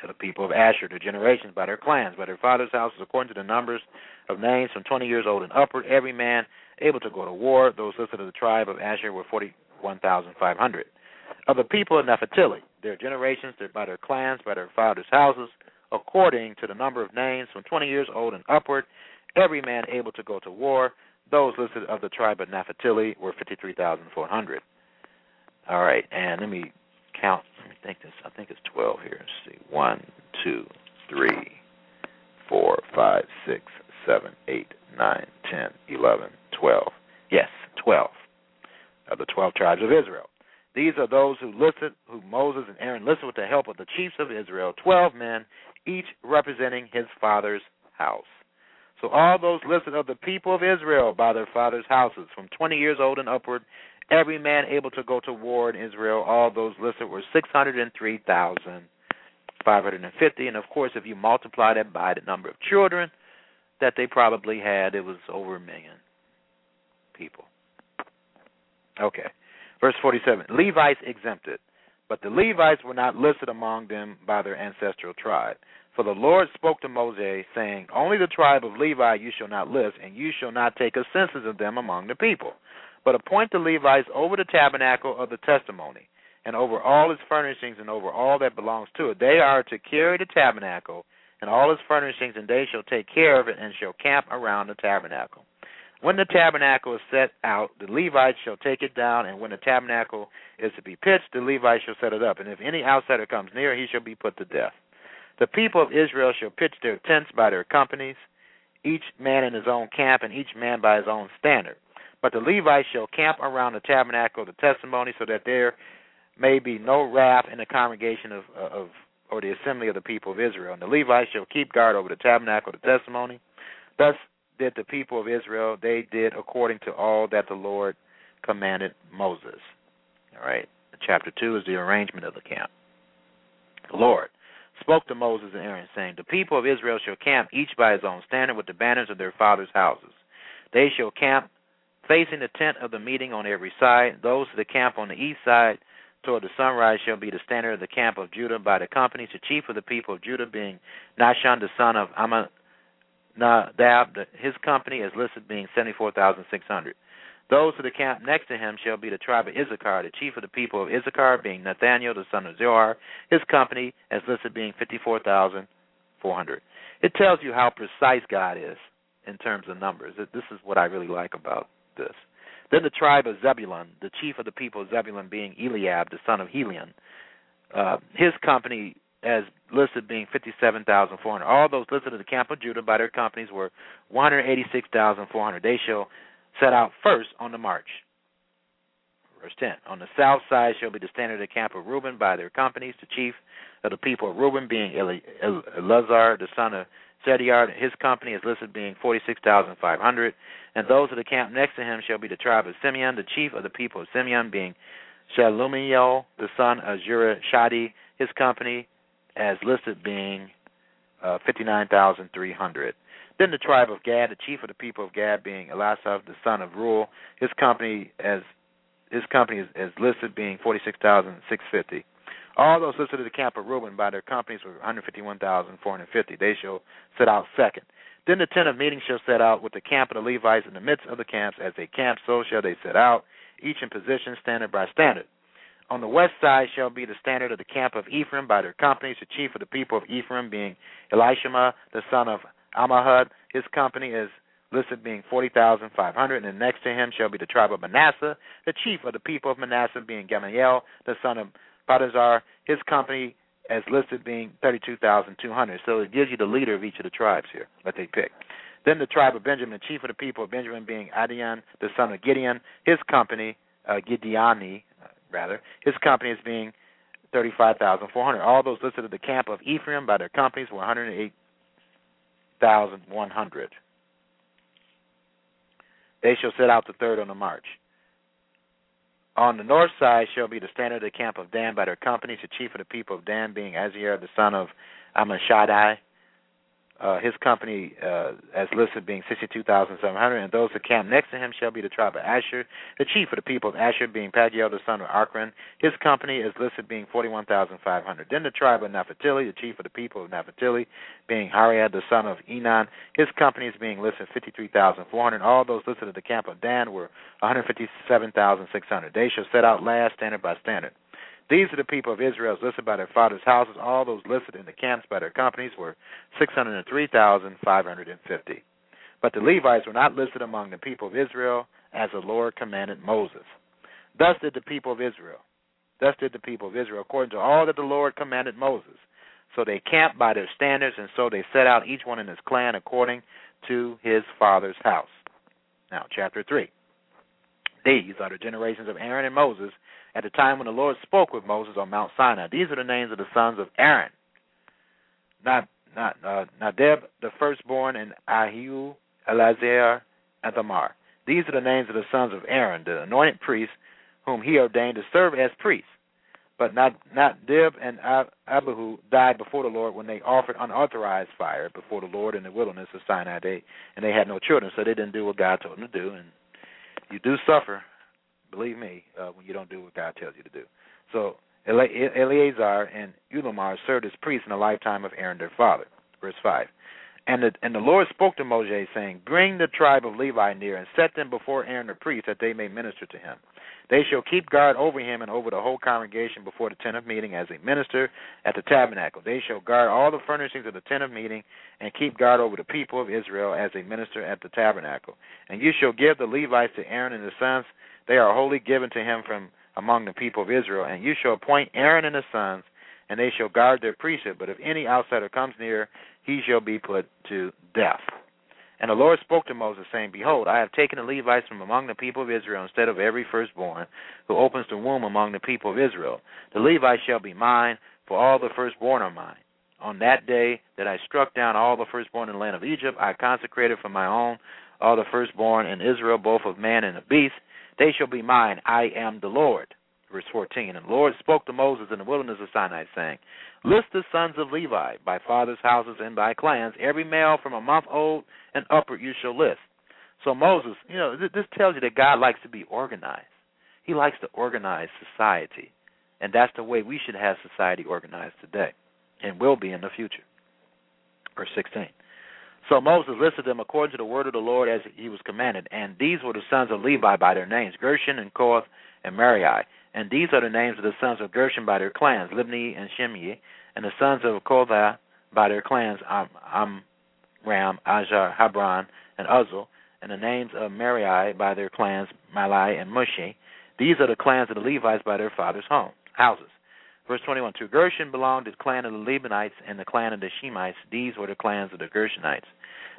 To the people of Asher, their generations, by their clans, by their fathers' houses, according to the numbers of names from 20 years old and upward, every man able to go to war. Those listed to the tribe of Asher were 41,500. Of the people of Naphtali, their generations, by their clans, by their fathers' houses, according to the number of names from 20 years old and upward, every man able to go to war. Those listed of the tribe of Naphtali were 53,400. All right, and let me count. Let me think this. I think it's 12 here. Let's see. One, two, three, four, five, six, seven, eight, nine, ten, eleven, twelve. Yes, 12 of the 12 tribes of Israel. These are those who listed, who Moses and Aaron listed with the help of the chiefs of Israel, 12 men, each representing his father's house. So all those listed of the people of Israel by their fathers' houses, from 20 years old and upward, every man able to go to war in Israel, all those listed were 603,550. And of course, if you multiply that by the number of children that they probably had, it was over a million people. Okay. Verse 47 Levites exempted, but the Levites were not listed among them by their ancestral tribe. For the Lord spoke to Moses, saying, Only the tribe of Levi you shall not list, and you shall not take a census of them among the people. But appoint the Levites over the tabernacle of the testimony, and over all its furnishings, and over all that belongs to it. They are to carry the tabernacle and all its furnishings, and they shall take care of it, and shall camp around the tabernacle. When the tabernacle is set out, the Levites shall take it down, and when the tabernacle is to be pitched, the Levites shall set it up. And if any outsider comes near, he shall be put to death. The people of Israel shall pitch their tents by their companies, each man in his own camp, and each man by his own standard. But the Levites shall camp around the tabernacle of the testimony, so that there may be no wrath in the congregation of, uh, of or the assembly of the people of Israel. And the Levites shall keep guard over the tabernacle of the testimony. Thus did the people of Israel; they did according to all that the Lord commanded Moses. All right. Chapter two is the arrangement of the camp. The Lord spoke to Moses and Aaron, saying, The people of Israel shall camp each by his own standard with the banners of their fathers' houses. They shall camp facing the tent of the meeting on every side. Those that camp on the east side toward the sunrise shall be the standard of the camp of Judah by the companies. The chief of the people of Judah being Nahshon, the son of Amminadab. His company is listed being 74,600. Those of the camp next to him shall be the tribe of Issachar, the chief of the people of Issachar being Nathaniel the son of Zohar, his company as listed being 54,400. It tells you how precise God is in terms of numbers. This is what I really like about this. Then the tribe of Zebulun, the chief of the people of Zebulun being Eliab the son of Helion, uh, his company as listed being 57,400. All those listed in the camp of Judah by their companies were 186,400. They shall set out first on the march. Verse 10 On the south side shall be the standard of the camp of Reuben by their companies, the chief of the people of Reuben being Eleazar, the son of Zediar. His company is listed being 46,500. And those of the camp next to him shall be the tribe of Simeon, the chief of the people of Simeon being Shelumiel, the son of Shadi. His company as listed being uh, 59,300. Then the tribe of Gad, the chief of the people of Gad, being Elisaph, the son of Ruel, his company as his company is, is listed being forty six thousand six fifty. All those listed at the camp of Reuben by their companies were one hundred fifty one thousand four hundred fifty. They shall set out second. Then the tent of meeting shall set out with the camp of the Levites in the midst of the camps as they camp, so shall they set out, each in position, standard by standard. On the west side shall be the standard of the camp of Ephraim by their companies, the chief of the people of Ephraim being Elishama, the son of Ammihud, his company is listed being 40,500, and next to him shall be the tribe of Manasseh, the chief of the people of Manasseh being Gamaliel, the son of Pedahzur, his company as listed being 32,200. So it gives you the leader of each of the tribes here that they pick. Then the tribe of Benjamin, the chief of the people of Benjamin being Adian, the son of Gideon, his company, uh, Gideoni, uh, rather, his company is being 35,400. All those listed at the camp of Ephraim by their companies were 108 thousand one hundred. They shall set out the third on the march. On the north side shall be the standard of the camp of Dan by their companies, the chief of the people of Dan being Azier, the son of Ammishaddai. Uh, his company uh, as listed being 62,700, and those that camp next to him shall be the tribe of Asher. The chief of the people of Asher being Pagiel the son of Archran. His company is listed being 41,500. Then the tribe of Naphtali, the chief of the people of Naphtali, being Hariad the son of Enan. His company is being listed 53,400. All those listed at the camp of Dan were 157,600. They shall set out last standard by standard. These are the people of Israel listed by their fathers' houses. All those listed in the camps by their companies were 603,550. But the Levites were not listed among the people of Israel as the Lord commanded Moses. Thus did the people of Israel. Thus did the people of Israel according to all that the Lord commanded Moses. So they camped by their standards, and so they set out each one in his clan according to his father's house. Now, chapter 3. These are the generations of Aaron and Moses at the time when the Lord spoke with Moses on Mount Sinai. These are the names of the sons of Aaron. Not not uh, Nadab, the firstborn, and Abihu, Elazar, and Thamar. These are the names of the sons of Aaron, the anointed priests, whom he ordained to serve as priests. But Nadab and Abihu died before the Lord when they offered unauthorized fire before the Lord in the wilderness of Sinai. They and they had no children, so they didn't do what God told them to do. And you do suffer Believe me, uh, when you don't do what God tells you to do. So Eleazar and Ulamar served as priests in the lifetime of Aaron their father. Verse five. And the and the Lord spoke to Moses, saying, Bring the tribe of Levi near, and set them before Aaron the priest, that they may minister to him. They shall keep guard over him and over the whole congregation before the tent of meeting as a minister at the tabernacle. They shall guard all the furnishings of the tent of meeting and keep guard over the people of Israel as a minister at the tabernacle. And you shall give the Levites to Aaron and his sons they are wholly given to him from among the people of Israel. And you shall appoint Aaron and his sons, and they shall guard their priesthood. But if any outsider comes near, he shall be put to death. And the Lord spoke to Moses, saying, Behold, I have taken the Levites from among the people of Israel instead of every firstborn who opens the womb among the people of Israel. The Levites shall be mine, for all the firstborn are mine. On that day that I struck down all the firstborn in the land of Egypt, I consecrated for my own all the firstborn in Israel, both of man and of beast, they shall be mine. I am the Lord. Verse 14. And the Lord spoke to Moses in the wilderness of Sinai, saying, List the sons of Levi by fathers' houses and by clans. Every male from a month old and upward you shall list. So Moses, you know, this tells you that God likes to be organized. He likes to organize society. And that's the way we should have society organized today and will be in the future. Verse 16. So Moses listed them according to the word of the Lord as he was commanded. And these were the sons of Levi by their names Gershon and Kohath and Merari. And these are the names of the sons of Gershon by their clans Libni and Shimei. And the sons of Kohath by their clans Am, Amram, Ajar, Hebron, and Uzal. And the names of Merari by their clans Mahli and Mushi. These are the clans of the Levites by their fathers' home, houses. Verse 21 To Gershon belonged to the clan of the Libanites and the clan of the Shemites. These were the clans of the Gershonites.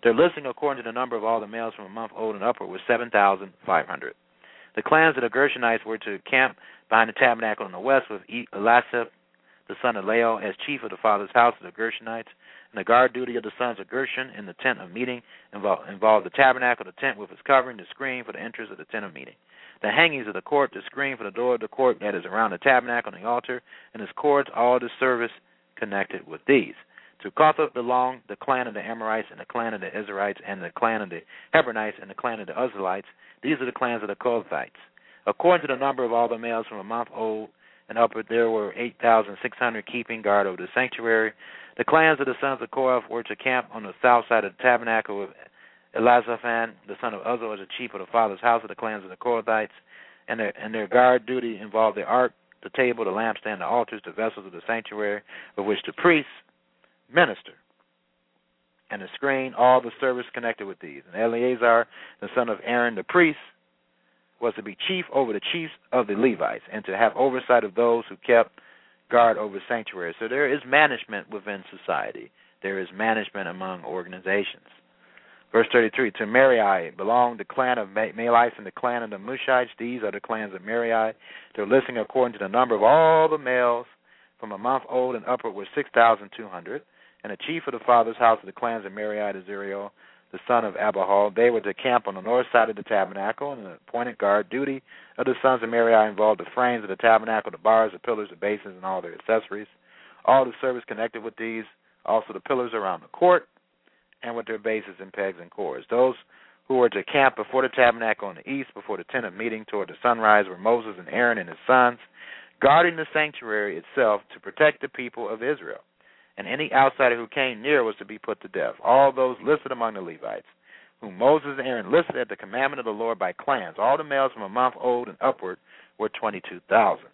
Their listing, according to the number of all the males from a month old and upward, was 7,500. The clans of the Gershonites were to camp behind the tabernacle in the west with Elasaph, the son of Leo, as chief of the father's house of the Gershonites. And the guard duty of the sons of Gershon in the tent of meeting involved, involved the tabernacle, the tent with its covering, the screen for the entrance of the tent of meeting. The hangings of the court, the screen for the door of the court that is around the tabernacle and the altar, and its cords, all the service connected with these. To Kohath belonged the clan of the Amorites and the clan of the Israelites and the clan of the Hebronites and the clan of the Uzzites. These are the clans of the Kohathites. According to the number of all the males from a month old and upward, there were 8,600 keeping guard over the sanctuary. The clans of the sons of Kohath were to camp on the south side of the tabernacle with Elizaphan, the son of Uzzah, as the chief of the father's house of the clans of the Kohathites. And their, and their guard duty involved the ark, the table, the lampstand, the altars, the vessels of the sanctuary, of which the priests minister. And the screen, all the service connected with these. And Eleazar, the son of Aaron the priest, was to be chief over the chiefs of the Levites and to have oversight of those who kept guard over sanctuary. So there is management within society. There is management among organizations. Verse 33, to Merari belonged the clan of Mahlites and the clan of the Mushites. These are the clans of Merari. They're listing according to the number of all the males from a month old and upward were 6,200 and the chief of the father's house of the clans of Merari Azariel, the son of Abihail. They were to camp on the north side of the tabernacle, and the appointed guard duty of the sons of Merari involved the frames of the tabernacle, the bars, the pillars, the basins, and all their accessories. All the service connected with these, also the pillars around the court, and with their bases and pegs and cores. Those who were to camp before the tabernacle on the east, before the tent of meeting toward the sunrise, were Moses and Aaron and his sons, guarding the sanctuary itself to protect the people of Israel. And any outsider who came near was to be put to death. All those listed among the Levites, whom Moses and Aaron listed at the commandment of the Lord by clans, all the males from a month old and upward, were twenty two thousand.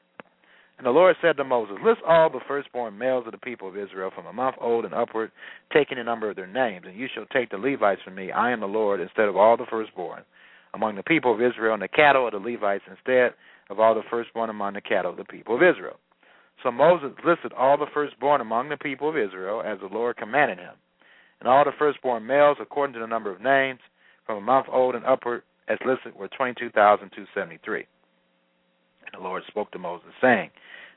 And the Lord said to Moses, List all the firstborn males of the people of Israel from a month old and upward, taking the number of their names, and you shall take the Levites from me. I am the Lord, instead of all the firstborn among the people of Israel, and the cattle of the Levites instead of all the firstborn among the cattle of the people of Israel. So Moses listed all the firstborn among the people of Israel, as the Lord commanded him, and all the firstborn males according to the number of names, from a month old and upward, as listed, were twenty-two thousand two seventy-three. And the Lord spoke to Moses, saying,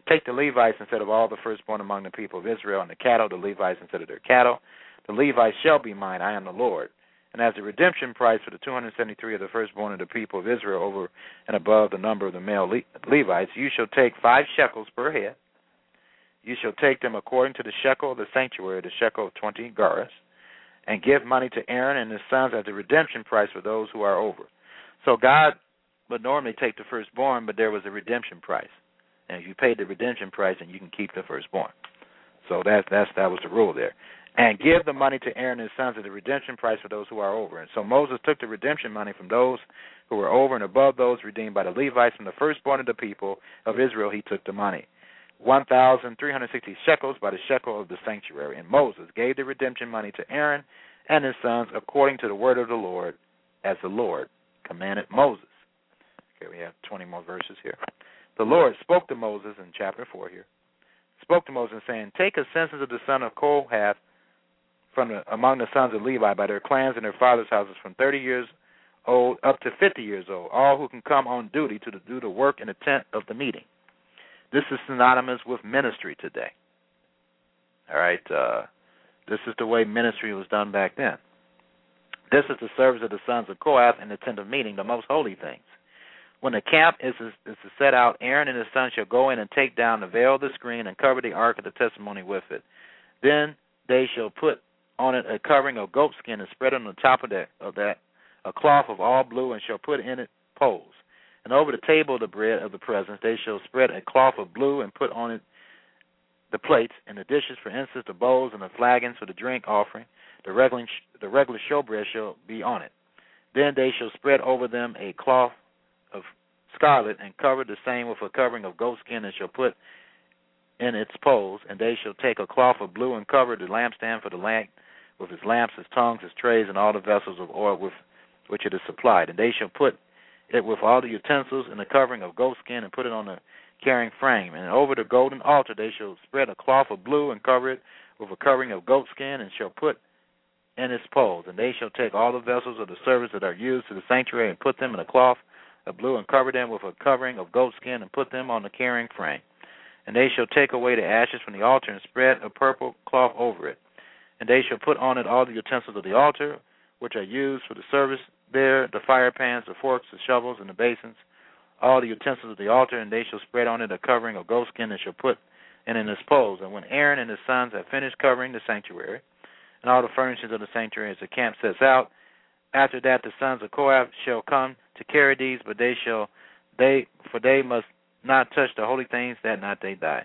Take the Levites instead of all the firstborn among the people of Israel, and the cattle, the Levites instead of their cattle. The Levites shall be mine, I am the Lord. And as a redemption price for the 273 of the firstborn of the people of Israel over and above the number of the male Le- Levites, you shall take five shekels per head. You shall take them according to the shekel of the sanctuary, the shekel of 20 gerahs, and give money to Aaron and his sons as a redemption price for those who are over. So God would normally take the firstborn, but there was a redemption price. And if you paid the redemption price, then you can keep the firstborn. So that that's that was the rule there. And give the money to Aaron and his sons as a redemption price for those who are over. And so Moses took the redemption money from those who were over and above those redeemed by the Levites from the firstborn of the people of Israel. He took the money. 1,360 shekels by the shekel of the sanctuary. And Moses gave the redemption money to Aaron and his sons according to the word of the Lord, as the Lord commanded Moses. Okay, we have 20 more verses here. The Lord spoke to Moses in chapter 4 here. Spoke to Moses saying, Take a census of the son of Kohath from the, among the sons of Levi by their clans and their fathers' houses from 30 years old up to 50 years old, all who can come on duty to do the work in the tent of the meeting. This is synonymous with ministry today. All right, uh, this is the way ministry was done back then. This is the service of the sons of Kohath in the tent of meeting, the most holy things. When the camp is, is, is to set out, Aaron and his sons shall go in and take down the veil of the screen and cover the ark of the testimony with it. Then they shall put on it a covering of goatskin and spread it on the top of that of that a cloth of all blue and shall put in it poles. And over the table of the bread of the presence they shall spread a cloth of blue and put on it the plates and the dishes for incense, the bowls and the flagons for the drink offering. The regular the regular showbread shall be on it. Then they shall spread over them a cloth of scarlet and cover the same with a covering of goatskin and shall put in its poles. And they shall take a cloth of blue and cover the lampstand for the lamp with its lamps, its tongues, its trays, and all the vessels of oil with which it is supplied. And they shall put it with all the utensils in the covering of goatskin and put it on the carrying frame. And over the golden altar they shall spread a cloth of blue and cover it with a covering of goatskin and shall put in its poles. And they shall take all the vessels of the service that are used to the sanctuary and put them in a cloth of blue and cover them with a covering of goatskin and put them on the carrying frame. And they shall take away the ashes from the altar and spread a purple cloth over it. And they shall put on it all the utensils of the altar, which are used for the service there, the fire pans, the forks, the shovels, and the basins, all the utensils of the altar, and they shall spread on it a covering of goatskin and shall put it in its poles. And when Aaron and his sons have finished covering the sanctuary, and all the furnishings of the sanctuary as the camp sets out, after that the sons of Kohath shall come to carry these, but they shall they for they must not touch the holy things that not they die.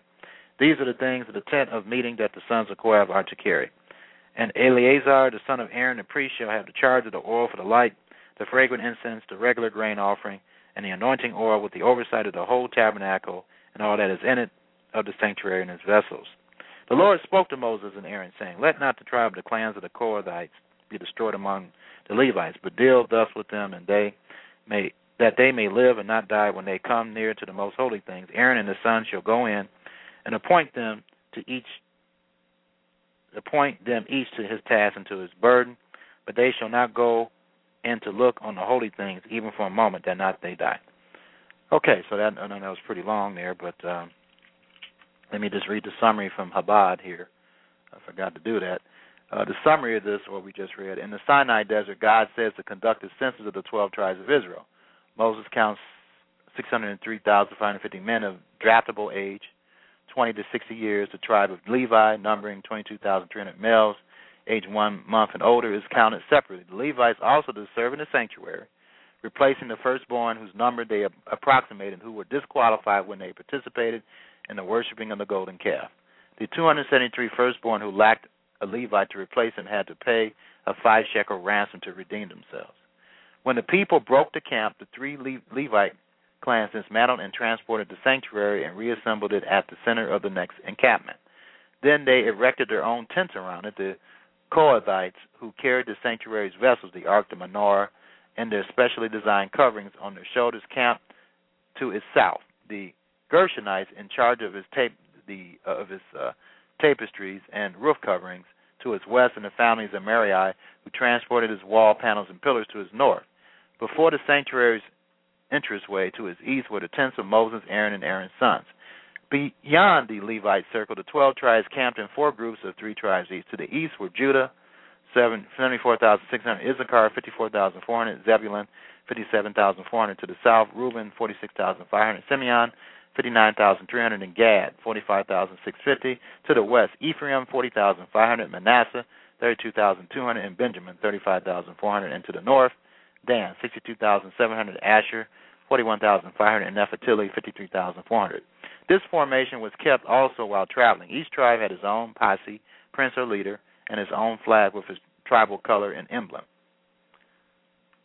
These are the things of the tent of meeting that the sons of Kohath are to carry. And Eleazar, the son of Aaron, the priest, shall have the charge of the oil for the light, the fragrant incense, the regular grain offering, and the anointing oil with the oversight of the whole tabernacle and all that is in it of the sanctuary and its vessels. The Lord spoke to Moses and Aaron, saying, Let not the tribe of the clans of the Kohathites be destroyed among the Levites, but deal thus with them, and they may that they may live and not die when they come near to the most holy things. Aaron and his sons shall go in and appoint them to each appoint them each to his task and to his burden, but they shall not go in to look on the holy things even for a moment, that not they die. Okay, so that I know that was pretty long there, but um, let me just read the summary from Chabad here. I forgot to do that. Uh, the summary of this, what we just read, in the Sinai desert, God says to conduct the census of the 12 tribes of Israel. Moses counts 603,550 men of draftable age, 20 to 60 years. The tribe of Levi, numbering 22,300 males, age one month and older, is counted separately. The Levites also to serve in the sanctuary, replacing the firstborn whose number they approximated who were disqualified when they participated in the worshiping of the golden calf. The 273 firstborn who lacked a Levite to replace him had to pay a five shekel ransom to redeem themselves. When the people broke the camp, the three Levite clans dismantled and transported the sanctuary and reassembled it at the center of the next encampment. Then they erected their own tents around it. The Kohathites, who carried the sanctuary's vessels, the Ark, the menorah, and their specially designed coverings on their shoulders, camped to its south. The Gershonites, in charge of his tape, the uh, of his uh, tapestries and roof coverings, to its west, and the families of Merari, who transported his wall panels and pillars to his north. Before the sanctuary's entranceway to its east were the tents of Moses, Aaron, and Aaron's sons. Beyond the Levite circle, the twelve tribes camped in four groups of three tribes each. To the east were Judah, 74,600, Issachar, 54,400, Zebulun, 57,400. To the south, Reuben, 46,500, Simeon, 59,300, and Gad, 45,650. To the west, Ephraim, 40,500, Manasseh, 32,200, and Benjamin, 35,400. And to the north, Dan, 62,700, Asher, 41,500, and Naphtali, 53,400. This formation was kept also while traveling. Each tribe had its own posse, prince or leader, and his own flag with his tribal color and emblem.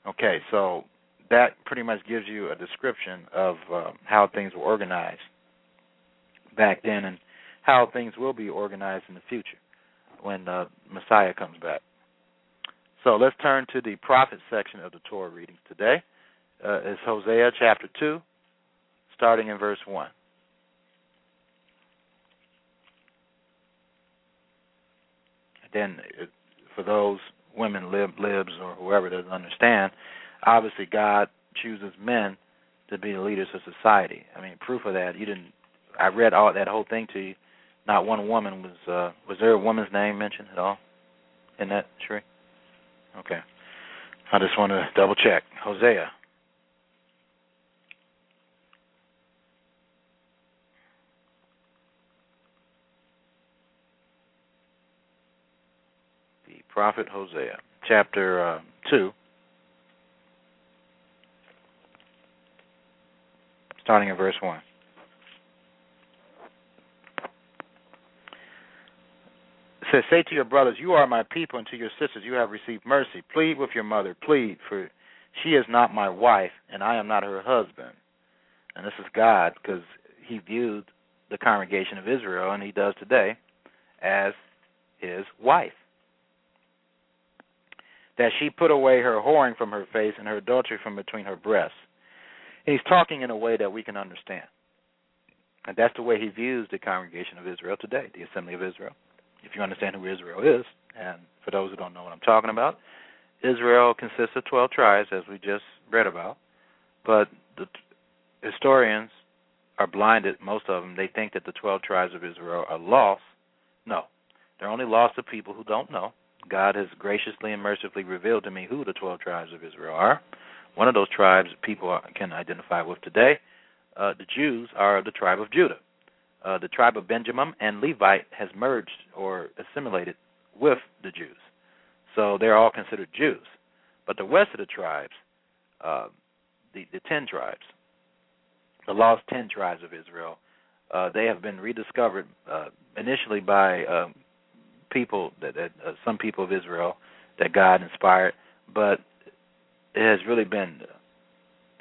Okay, so that pretty much gives you a description of uh, how things were organized back then and how things will be organized in the future when uh, Messiah comes back. So let's turn to the prophet section of the Torah readings today. Uh, it's Hosea chapter 2, starting in verse 1. Then, for those women, lib, libs, or whoever doesn't understand, obviously God chooses men to be the leaders of society. I mean, proof of that. You didn't. I read all that whole thing to you. Not one woman was. uh Was there a woman's name mentioned at all in that tree? Okay. I just want to double check. Hosea. The prophet Hosea, chapter uh, 2, starting in verse 1. Says, Say to your brothers, You are my people, and to your sisters, You have received mercy. Plead with your mother, plead, for she is not my wife, and I am not her husband. And this is God, because He viewed the congregation of Israel, and He does today, as His wife. That she put away her whoring from her face and her adultery from between her breasts. And he's talking in a way that we can understand. And that's the way he views the congregation of Israel today, the assembly of Israel if you understand who Israel is. And for those who don't know what I'm talking about, Israel consists of 12 tribes, as we just read about. But the historians are blinded, most of them. They think that the 12 tribes of Israel are lost. No, they're only lost to people who don't know. God has graciously and mercifully revealed to me who the 12 tribes of Israel are. One of those tribes people can identify with today. Uh, the Jews are the tribe of Judah uh, the tribe of Benjamin and Levite has merged or assimilated with the Jews. So they're all considered Jews. But the rest of the tribes, uh, the, the ten tribes, the lost ten tribes of Israel, uh, they have been rediscovered uh, initially by uh, people that, that uh, some people of Israel that God inspired, but it has really been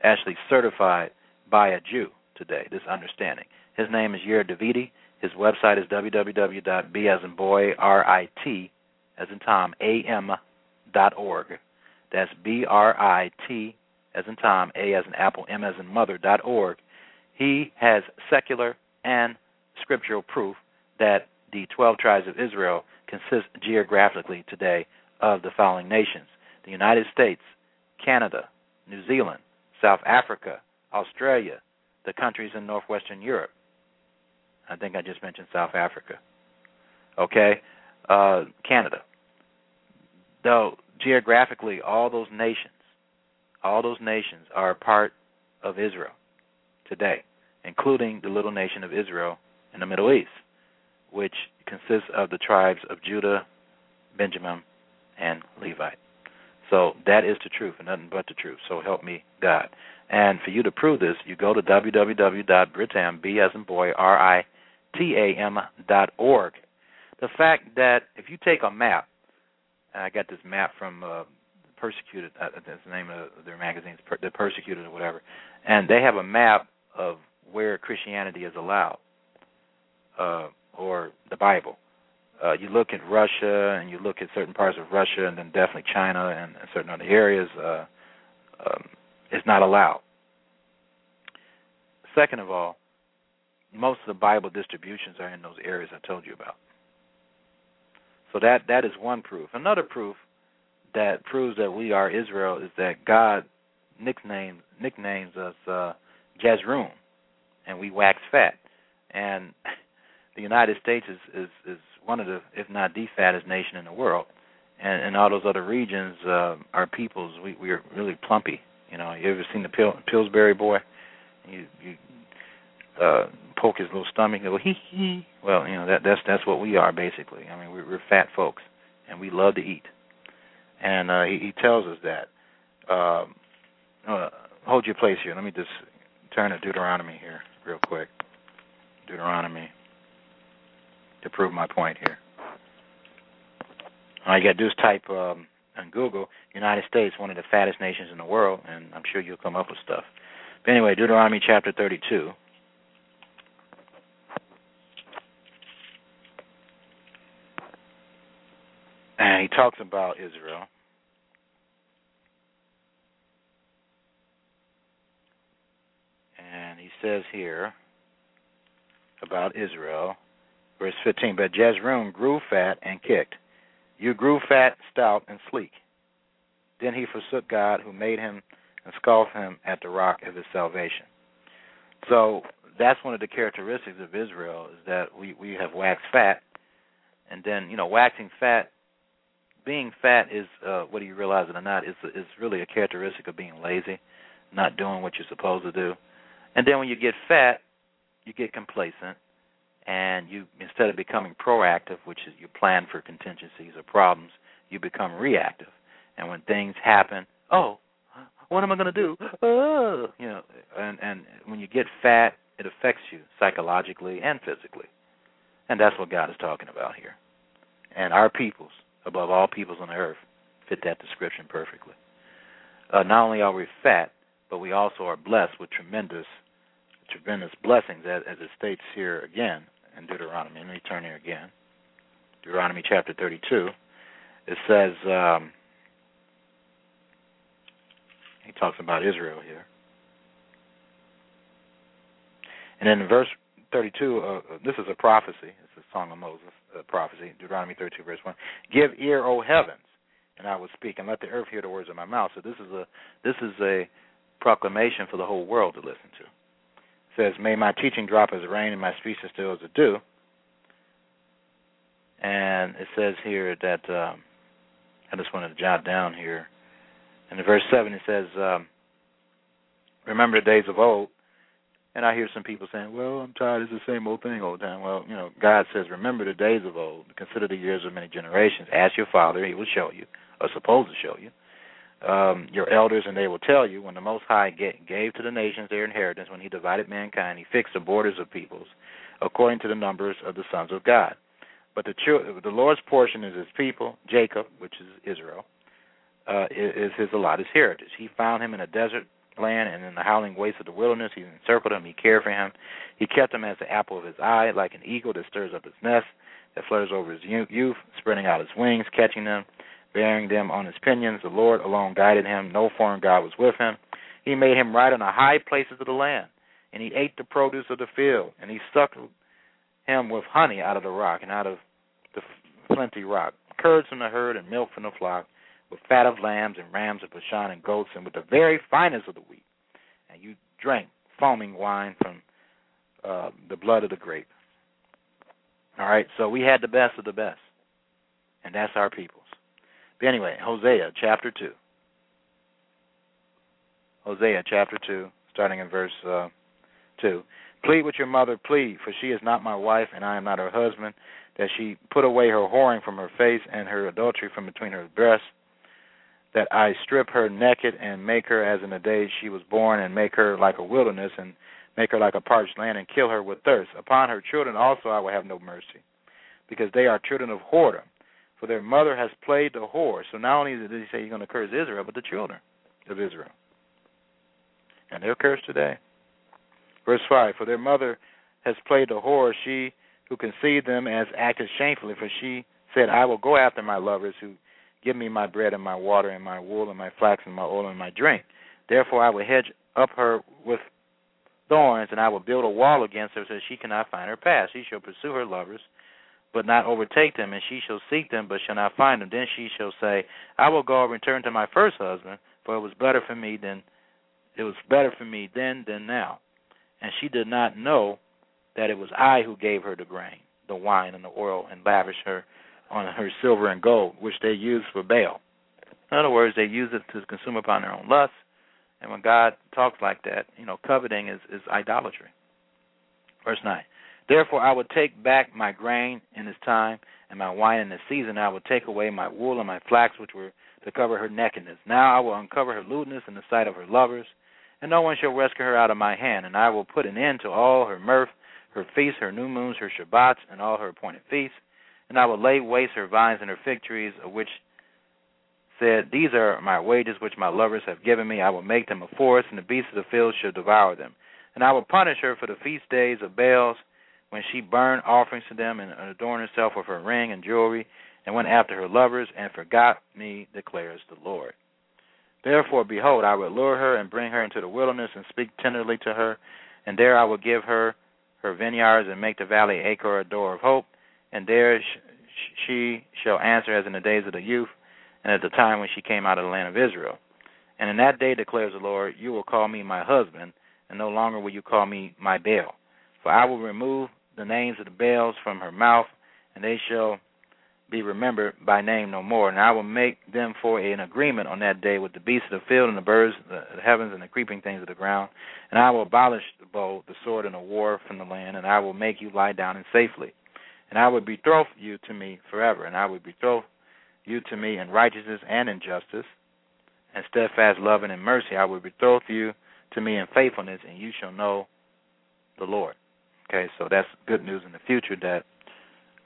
actually certified by a Jew today. This understanding. His name is Yair Davidi. His website is www.b as in boy r i t as in Tom a m dot org. That's b r i t as in Tom a as in Apple m as in mother dot org. He has secular and scriptural proof that the 12 tribes of Israel consist geographically today of the following nations the United States, Canada, New Zealand, South Africa, Australia, the countries in northwestern Europe, I think I just mentioned South Africa. Okay, uh, Canada. Though geographically, all those nations, all those nations are part of Israel today, including the little nation of Israel in the Middle East, which consists of the tribes of Judah, Benjamin, and Levite. So that is the truth and nothing but the truth. So help me God. And for you to prove this, you go to www.britam, B as in boy, R I T A M dot org. The fact that if you take a map, and I got this map from uh, Persecuted, uh, that's the name of their magazines, The Persecuted or whatever, and they have a map of where Christianity is allowed, uh, or the Bible. Uh, you look at Russia and you look at certain parts of Russia, and then definitely China and, and certain other areas. Uh, um, it's not allowed. Second of all, most of the Bible distributions are in those areas I told you about. So that that is one proof. Another proof that proves that we are Israel is that God nicknames nicknames us uh, Jeshurun, and we wax fat. And the United States is, is is one of the, if not the fattest nation in the world. And in all those other regions, uh, our peoples, we we are really plumpy. You know, you ever seen the Pil- Pillsbury boy? You you uh poke his little stomach and go hee hee. Well, you know that that's that's what we are basically. I mean, we're, we're fat folks, and we love to eat. And uh, he, he tells us that. Um, uh, hold your place here. Let me just turn to Deuteronomy here real quick. Deuteronomy to prove my point here. All you got to is type um, on Google United States, one of the fattest nations in the world, and I'm sure you'll come up with stuff. But anyway, Deuteronomy chapter 32. And he talks about Israel. And he says here about Israel, verse 15, But Jeshurun grew fat and kicked. You grew fat, stout, and sleek. Then he forsook God who made him and scoffed him at the rock of his salvation. So that's one of the characteristics of Israel is that we, we have waxed fat. And then, you know, waxing fat being fat is uh, whether you realize it or not is is really a characteristic of being lazy, not doing what you're supposed to do. And then when you get fat, you get complacent, and you instead of becoming proactive, which is you plan for contingencies or problems, you become reactive. And when things happen, oh, what am I going to do? Oh, you know, and and when you get fat, it affects you psychologically and physically, and that's what God is talking about here. And our peoples above all peoples on the earth fit that description perfectly. Uh, not only are we fat, but we also are blessed with tremendous, tremendous blessings, as, as it states here again in Deuteronomy. Let me turn here again. Deuteronomy chapter 32. It says, um, he talks about Israel here. And in verse 32, uh, this is a prophecy. It's a song of Moses uh, prophecy, Deuteronomy 32, verse 1. Give ear, O heavens, and I will speak, and let the earth hear the words of my mouth. So this is a this is a proclamation for the whole world to listen to. It says, May my teaching drop as rain, and my speech as still as a dew. And it says here that um, I just wanted to jot down here. In verse seven, it says, um, "Remember the days of old." And I hear some people saying, "Well, I'm tired. It's the same old thing all the time." Well, you know, God says, "Remember the days of old. Consider the years of many generations. Ask your Father; He will show you, or supposed to show you. Um, your elders, and they will tell you when the Most High gave to the nations their inheritance. When He divided mankind, He fixed the borders of peoples according to the numbers of the sons of God. But the the Lord's portion is His people, Jacob, which is Israel, uh, is His allotted heritage. He found him in a desert land and in the howling wastes of the wilderness. He encircled him. He cared for him. He kept him as the apple of his eye, like an eagle that stirs up his nest, that flutters over his youth, spreading out his wings, catching them, bearing them on his pinions. The Lord alone guided him. No foreign God was with him. He made him ride on the high places of the land, and he ate the produce of the field, and he suckled him with honey out of the rock and out of the flinty rock, curds from the herd and milk from the flock with fat of lambs and rams of Bashan and goats, and with the very finest of the wheat. And you drank foaming wine from uh, the blood of the grape. All right, so we had the best of the best, and that's our peoples. But anyway, Hosea chapter 2. Hosea chapter 2, starting in verse uh, 2. Plead with your mother, plead, for she is not my wife, and I am not her husband, that she put away her whoring from her face and her adultery from between her breasts, that I strip her naked and make her as in the day she was born, and make her like a wilderness, and make her like a parched land, and kill her with thirst. Upon her children also I will have no mercy, because they are children of whoredom. For their mother has played the whore. So not only did he say he's going to curse Israel, but the children of Israel. And they're cursed today. Verse 5 For their mother has played the whore, she who conceived them has acted shamefully, for she said, I will go after my lovers who give me my bread and my water and my wool and my flax and my oil and my drink. Therefore I will hedge up her with thorns, and I will build a wall against her so that she cannot find her path. She shall pursue her lovers, but not overtake them, and she shall seek them, but shall not find them. Then she shall say, I will go and return to my first husband, for it was better for me than it was better for me then than now. And she did not know that it was I who gave her the grain, the wine, and the oil, and lavished her on her silver and gold, which they used for Baal. In other words, they use it to consume upon their own lust. And when God talks like that, you know, coveting is, is idolatry. Verse 9. Therefore I will take back my grain in its time, and my wine in its season. I will take away my wool and my flax, which were to cover her nakedness. Now I will uncover her lewdness in the sight of her lovers, and no one shall rescue her out of my hand. And I will put an end to all her mirth, her feasts, her new moons, her Shabbats, and all her appointed feasts. And I will lay waste her vines and her fig trees, of which said, These are my wages which my lovers have given me. I will make them a forest, and the beasts of the field shall devour them. And I will punish her for the feast days of Baals, when she burned offerings to them and adorned herself with her ring and jewelry, and went after her lovers, and forgot me, declares the Lord. Therefore, behold, I will lure her and bring her into the wilderness, and speak tenderly to her, and there I will give her her vineyards, and make the valley Achor a door of hope, and there she shall answer as in the days of the youth, and at the time when she came out of the land of Israel. And in that day, declares the Lord, you will call me my husband, and no longer will you call me my Baal. For I will remove the names of the Baals from her mouth, and they shall be remembered by name no more. And I will make them for an agreement on that day with the beasts of the field and the birds of the heavens and the creeping things of the ground. And I will abolish the bow, the sword, and the war from the land, and I will make you lie down in safely. And I will betroth you to me forever, and I will betroth you to me in righteousness and in justice, and steadfast love and in mercy. I will betroth you to me in faithfulness, and you shall know the Lord. Okay, so that's good news in the future that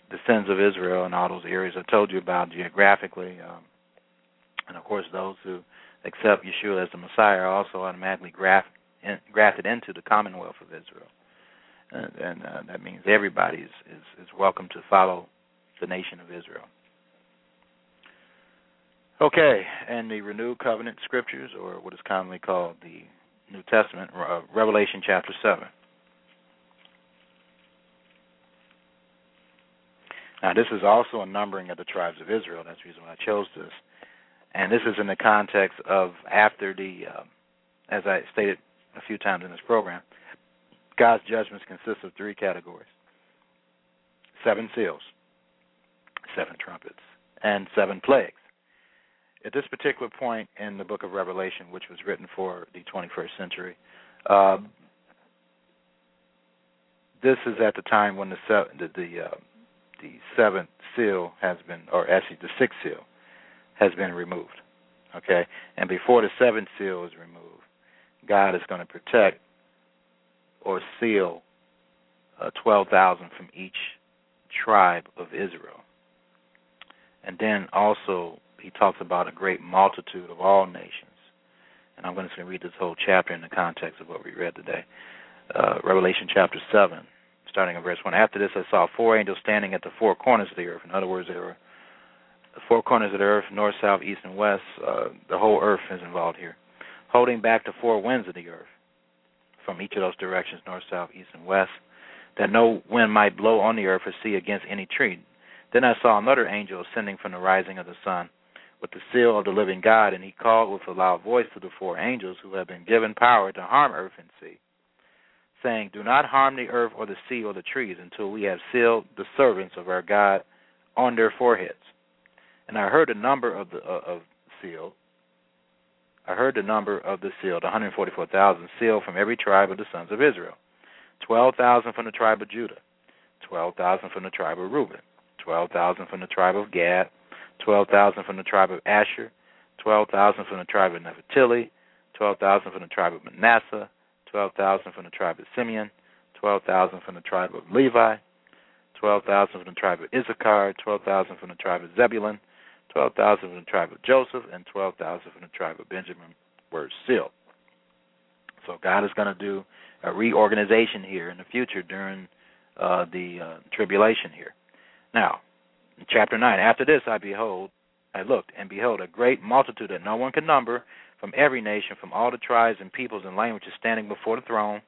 the sins of Israel and all those areas I told you about geographically, um, and of course those who accept Yeshua as the Messiah are also automatically graft, in, grafted into the Commonwealth of Israel, and, and uh, that means everybody is, is is welcome to follow the nation of Israel. Okay, and the renewed covenant scriptures, or what is commonly called the New Testament, uh, Revelation chapter seven. Now, this is also a numbering of the tribes of Israel. That's the reason why I chose this. And this is in the context of after the, uh, as I stated a few times in this program, God's judgments consist of three categories seven seals, seven trumpets, and seven plagues. At this particular point in the book of Revelation, which was written for the 21st century, uh, this is at the time when the the, the uh, the seventh seal has been, or actually the sixth seal, has been removed. Okay? And before the seventh seal is removed, God is going to protect or seal uh, 12,000 from each tribe of Israel. And then also, he talks about a great multitude of all nations. And I'm going to read this whole chapter in the context of what we read today. Uh, Revelation chapter 7 starting in verse 1. After this, I saw four angels standing at the four corners of the earth. In other words, they were the four corners of the earth north, south, east, and west. Uh, the whole earth is involved here. Holding back the four winds of the earth from each of those directions north, south, east, and west, that no wind might blow on the earth or sea against any tree. Then I saw another angel ascending from the rising of the sun with the seal of the living God, and he called with a loud voice to the four angels who have been given power to harm earth and sea saying, Do not harm the earth or the sea or the trees until we have sealed the servants of our God on their foreheads. And I heard a number of the uh, of sealed. I heard the number of the sealed, 144,000 sealed from every tribe of the sons of Israel. 12,000 from the tribe of Judah, 12,000 from the tribe of Reuben, 12,000 from the tribe of Gad, 12,000 from the tribe of Asher, 12,000 from the tribe of Naphtali, 12,000 from the tribe of Manasseh, 12,000 from the tribe of Simeon, 12,000 from the tribe of Levi, 12,000 from the tribe of Issachar, 12,000 from the tribe of Zebulun, 12,000 from the tribe of Joseph, and 12,000 from the tribe of Benjamin were sealed. So God is going to do a reorganization here in the future during uh, the uh, tribulation here. Now, chapter 9, after this I behold, I looked, and behold, a great multitude that no one could number from every nation, from all the tribes and peoples and languages standing before the throne.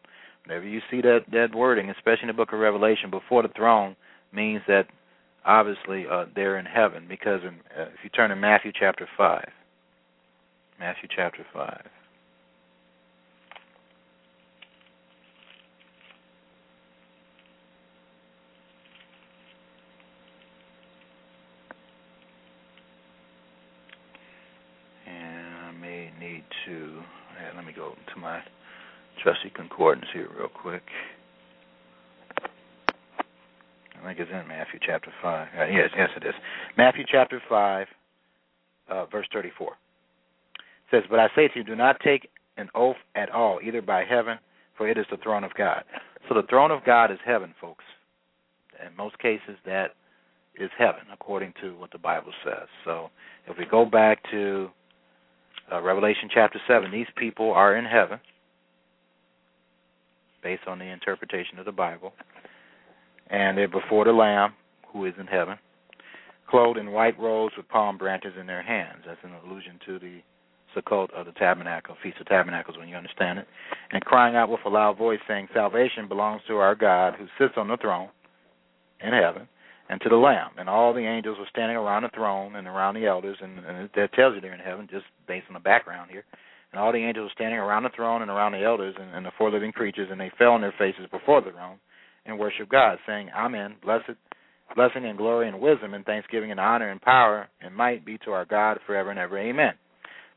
Whenever you see that, that wording, especially in the book of Revelation, before the throne, means that obviously uh, they're in heaven. Because in, uh, if you turn to Matthew chapter 5, Matthew chapter 5. to, let me go to my trusty concordance here real quick. I think it's in Matthew chapter 5. Uh, yes, yes, it is. Matthew chapter 5, uh, verse 34. It says, But I say to you, do not take an oath at all, either by heaven, for it is the throne of God. So the throne of God is heaven, folks. In most cases, that is heaven, according to what the Bible says. So if we go back to uh, Revelation chapter 7, these people are in heaven based on the interpretation of the Bible. And they're before the Lamb, who is in heaven, clothed in white robes with palm branches in their hands. That's an allusion to the Sukkot of the Tabernacle, Feast of Tabernacles, when you understand it. And crying out with a loud voice, saying, Salvation belongs to our God who sits on the throne in heaven and to the Lamb. And all the angels were standing around the throne and around the elders, and, and that tells you they're in heaven just based on the background here. And all the angels were standing around the throne and around the elders and, and the four living creatures, and they fell on their faces before the throne and worship God, saying, Amen, blessed, blessing and glory and wisdom and thanksgiving and honor and power and might be to our God forever and ever. Amen.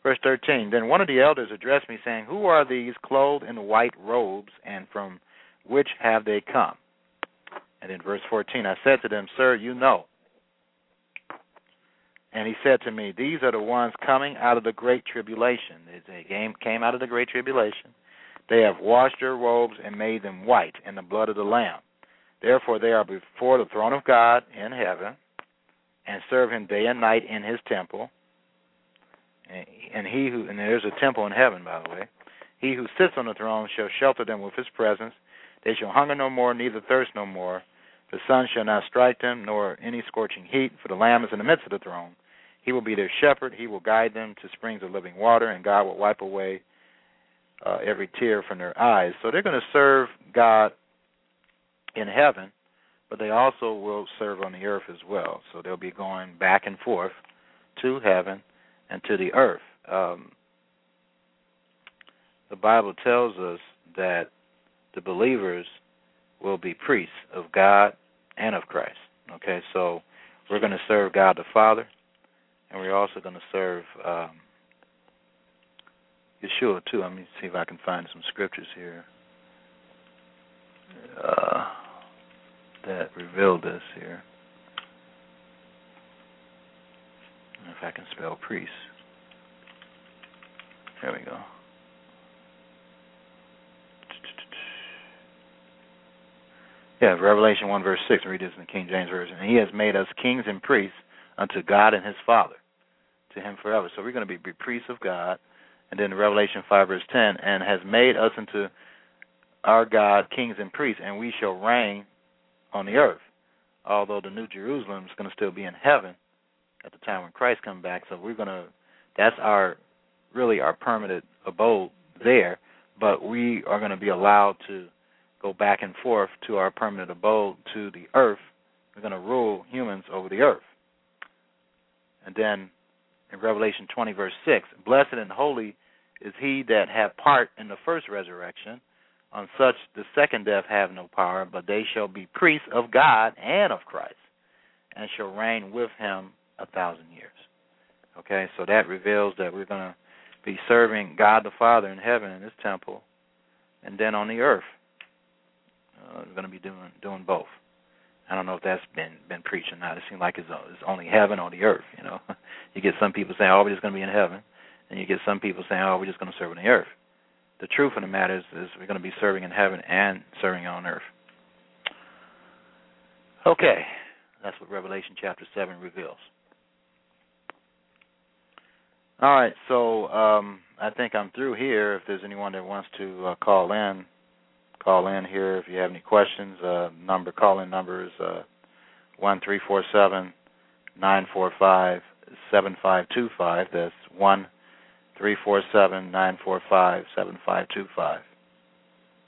Verse 13 Then one of the elders addressed me, saying, Who are these clothed in white robes, and from which have they come? And in verse 14, I said to them, Sir, you know. And he said to me, These are the ones coming out of the great tribulation. They came out of the great tribulation. They have washed their robes and made them white in the blood of the Lamb. Therefore, they are before the throne of God in heaven and serve him day and night in his temple. And he who, and there's a temple in heaven, by the way, he who sits on the throne shall shelter them with his presence they shall hunger no more, neither thirst no more. The sun shall not strike them, nor any scorching heat, for the Lamb is in the midst of the throne. He will be their shepherd. He will guide them to springs of living water, and God will wipe away uh, every tear from their eyes. So they're going to serve God in heaven, but they also will serve on the earth as well. So they'll be going back and forth to heaven and to the earth. Um, the Bible tells us that the believers will be priests of God and of Christ. Okay, so we're going to serve God the Father, and we're also going to serve um, Yeshua too. Let me see if I can find some scriptures here uh, that reveal this here. If I can spell priest. There we go. Yeah, Revelation 1, verse 6, read this in the King James Version. And he has made us kings and priests unto God and his Father, to him forever. So we're going to be, be priests of God. And then Revelation 5, verse 10, and has made us into our God kings and priests, and we shall reign on the earth. Although the New Jerusalem is going to still be in heaven at the time when Christ comes back. So we're going to, that's our, really our permanent abode there. But we are going to be allowed to go back and forth to our permanent abode to the earth. We're going to rule humans over the earth. And then in Revelation 20, verse 6, blessed and holy is he that hath part in the first resurrection. On such the second death have no power, but they shall be priests of God and of Christ, and shall reign with him a thousand years. Okay, so that reveals that we're going to be serving God the Father in heaven in his temple, and then on the earth uh, we're going to be doing doing both. I don't know if that's been been preached or not. It seems like it's, it's only heaven or the earth. You know, you get some people saying, "Oh, we're just going to be in heaven," and you get some people saying, "Oh, we're just going to serve on the earth." The truth of the matter is, is we're going to be serving in heaven and serving on earth. Okay, that's what Revelation chapter seven reveals. All right, so um, I think I'm through here. If there's anyone that wants to uh, call in, call in here. If you have any questions, uh, number call in number is uh, one three four seven nine four five seven five two five. That's one three four seven nine four five seven five two five.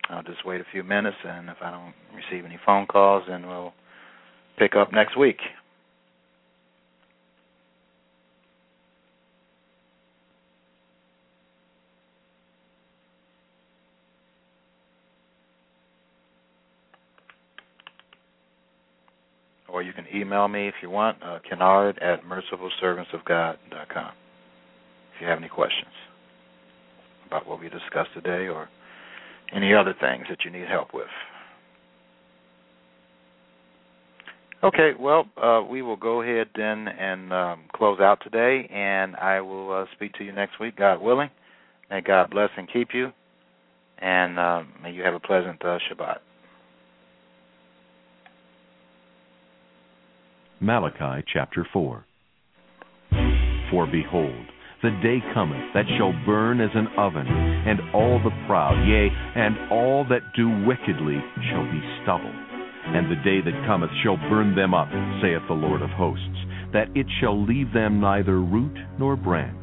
I'll just wait a few minutes, and if I don't receive any phone calls, then we'll pick up next week. Or you can email me if you want, uh, Kennard at mercifulservantsofgod.com if you have any questions about what we discussed today or any other things that you need help with. Okay, well, uh, we will go ahead then and um, close out today, and I will uh, speak to you next week, God willing. May God bless and keep you, and uh, may you have a pleasant uh, Shabbat. Malachi chapter 4. For behold, the day cometh that shall burn as an oven, and all the proud, yea, and all that do wickedly shall be stubble. And the day that cometh shall burn them up, saith the Lord of hosts, that it shall leave them neither root nor branch.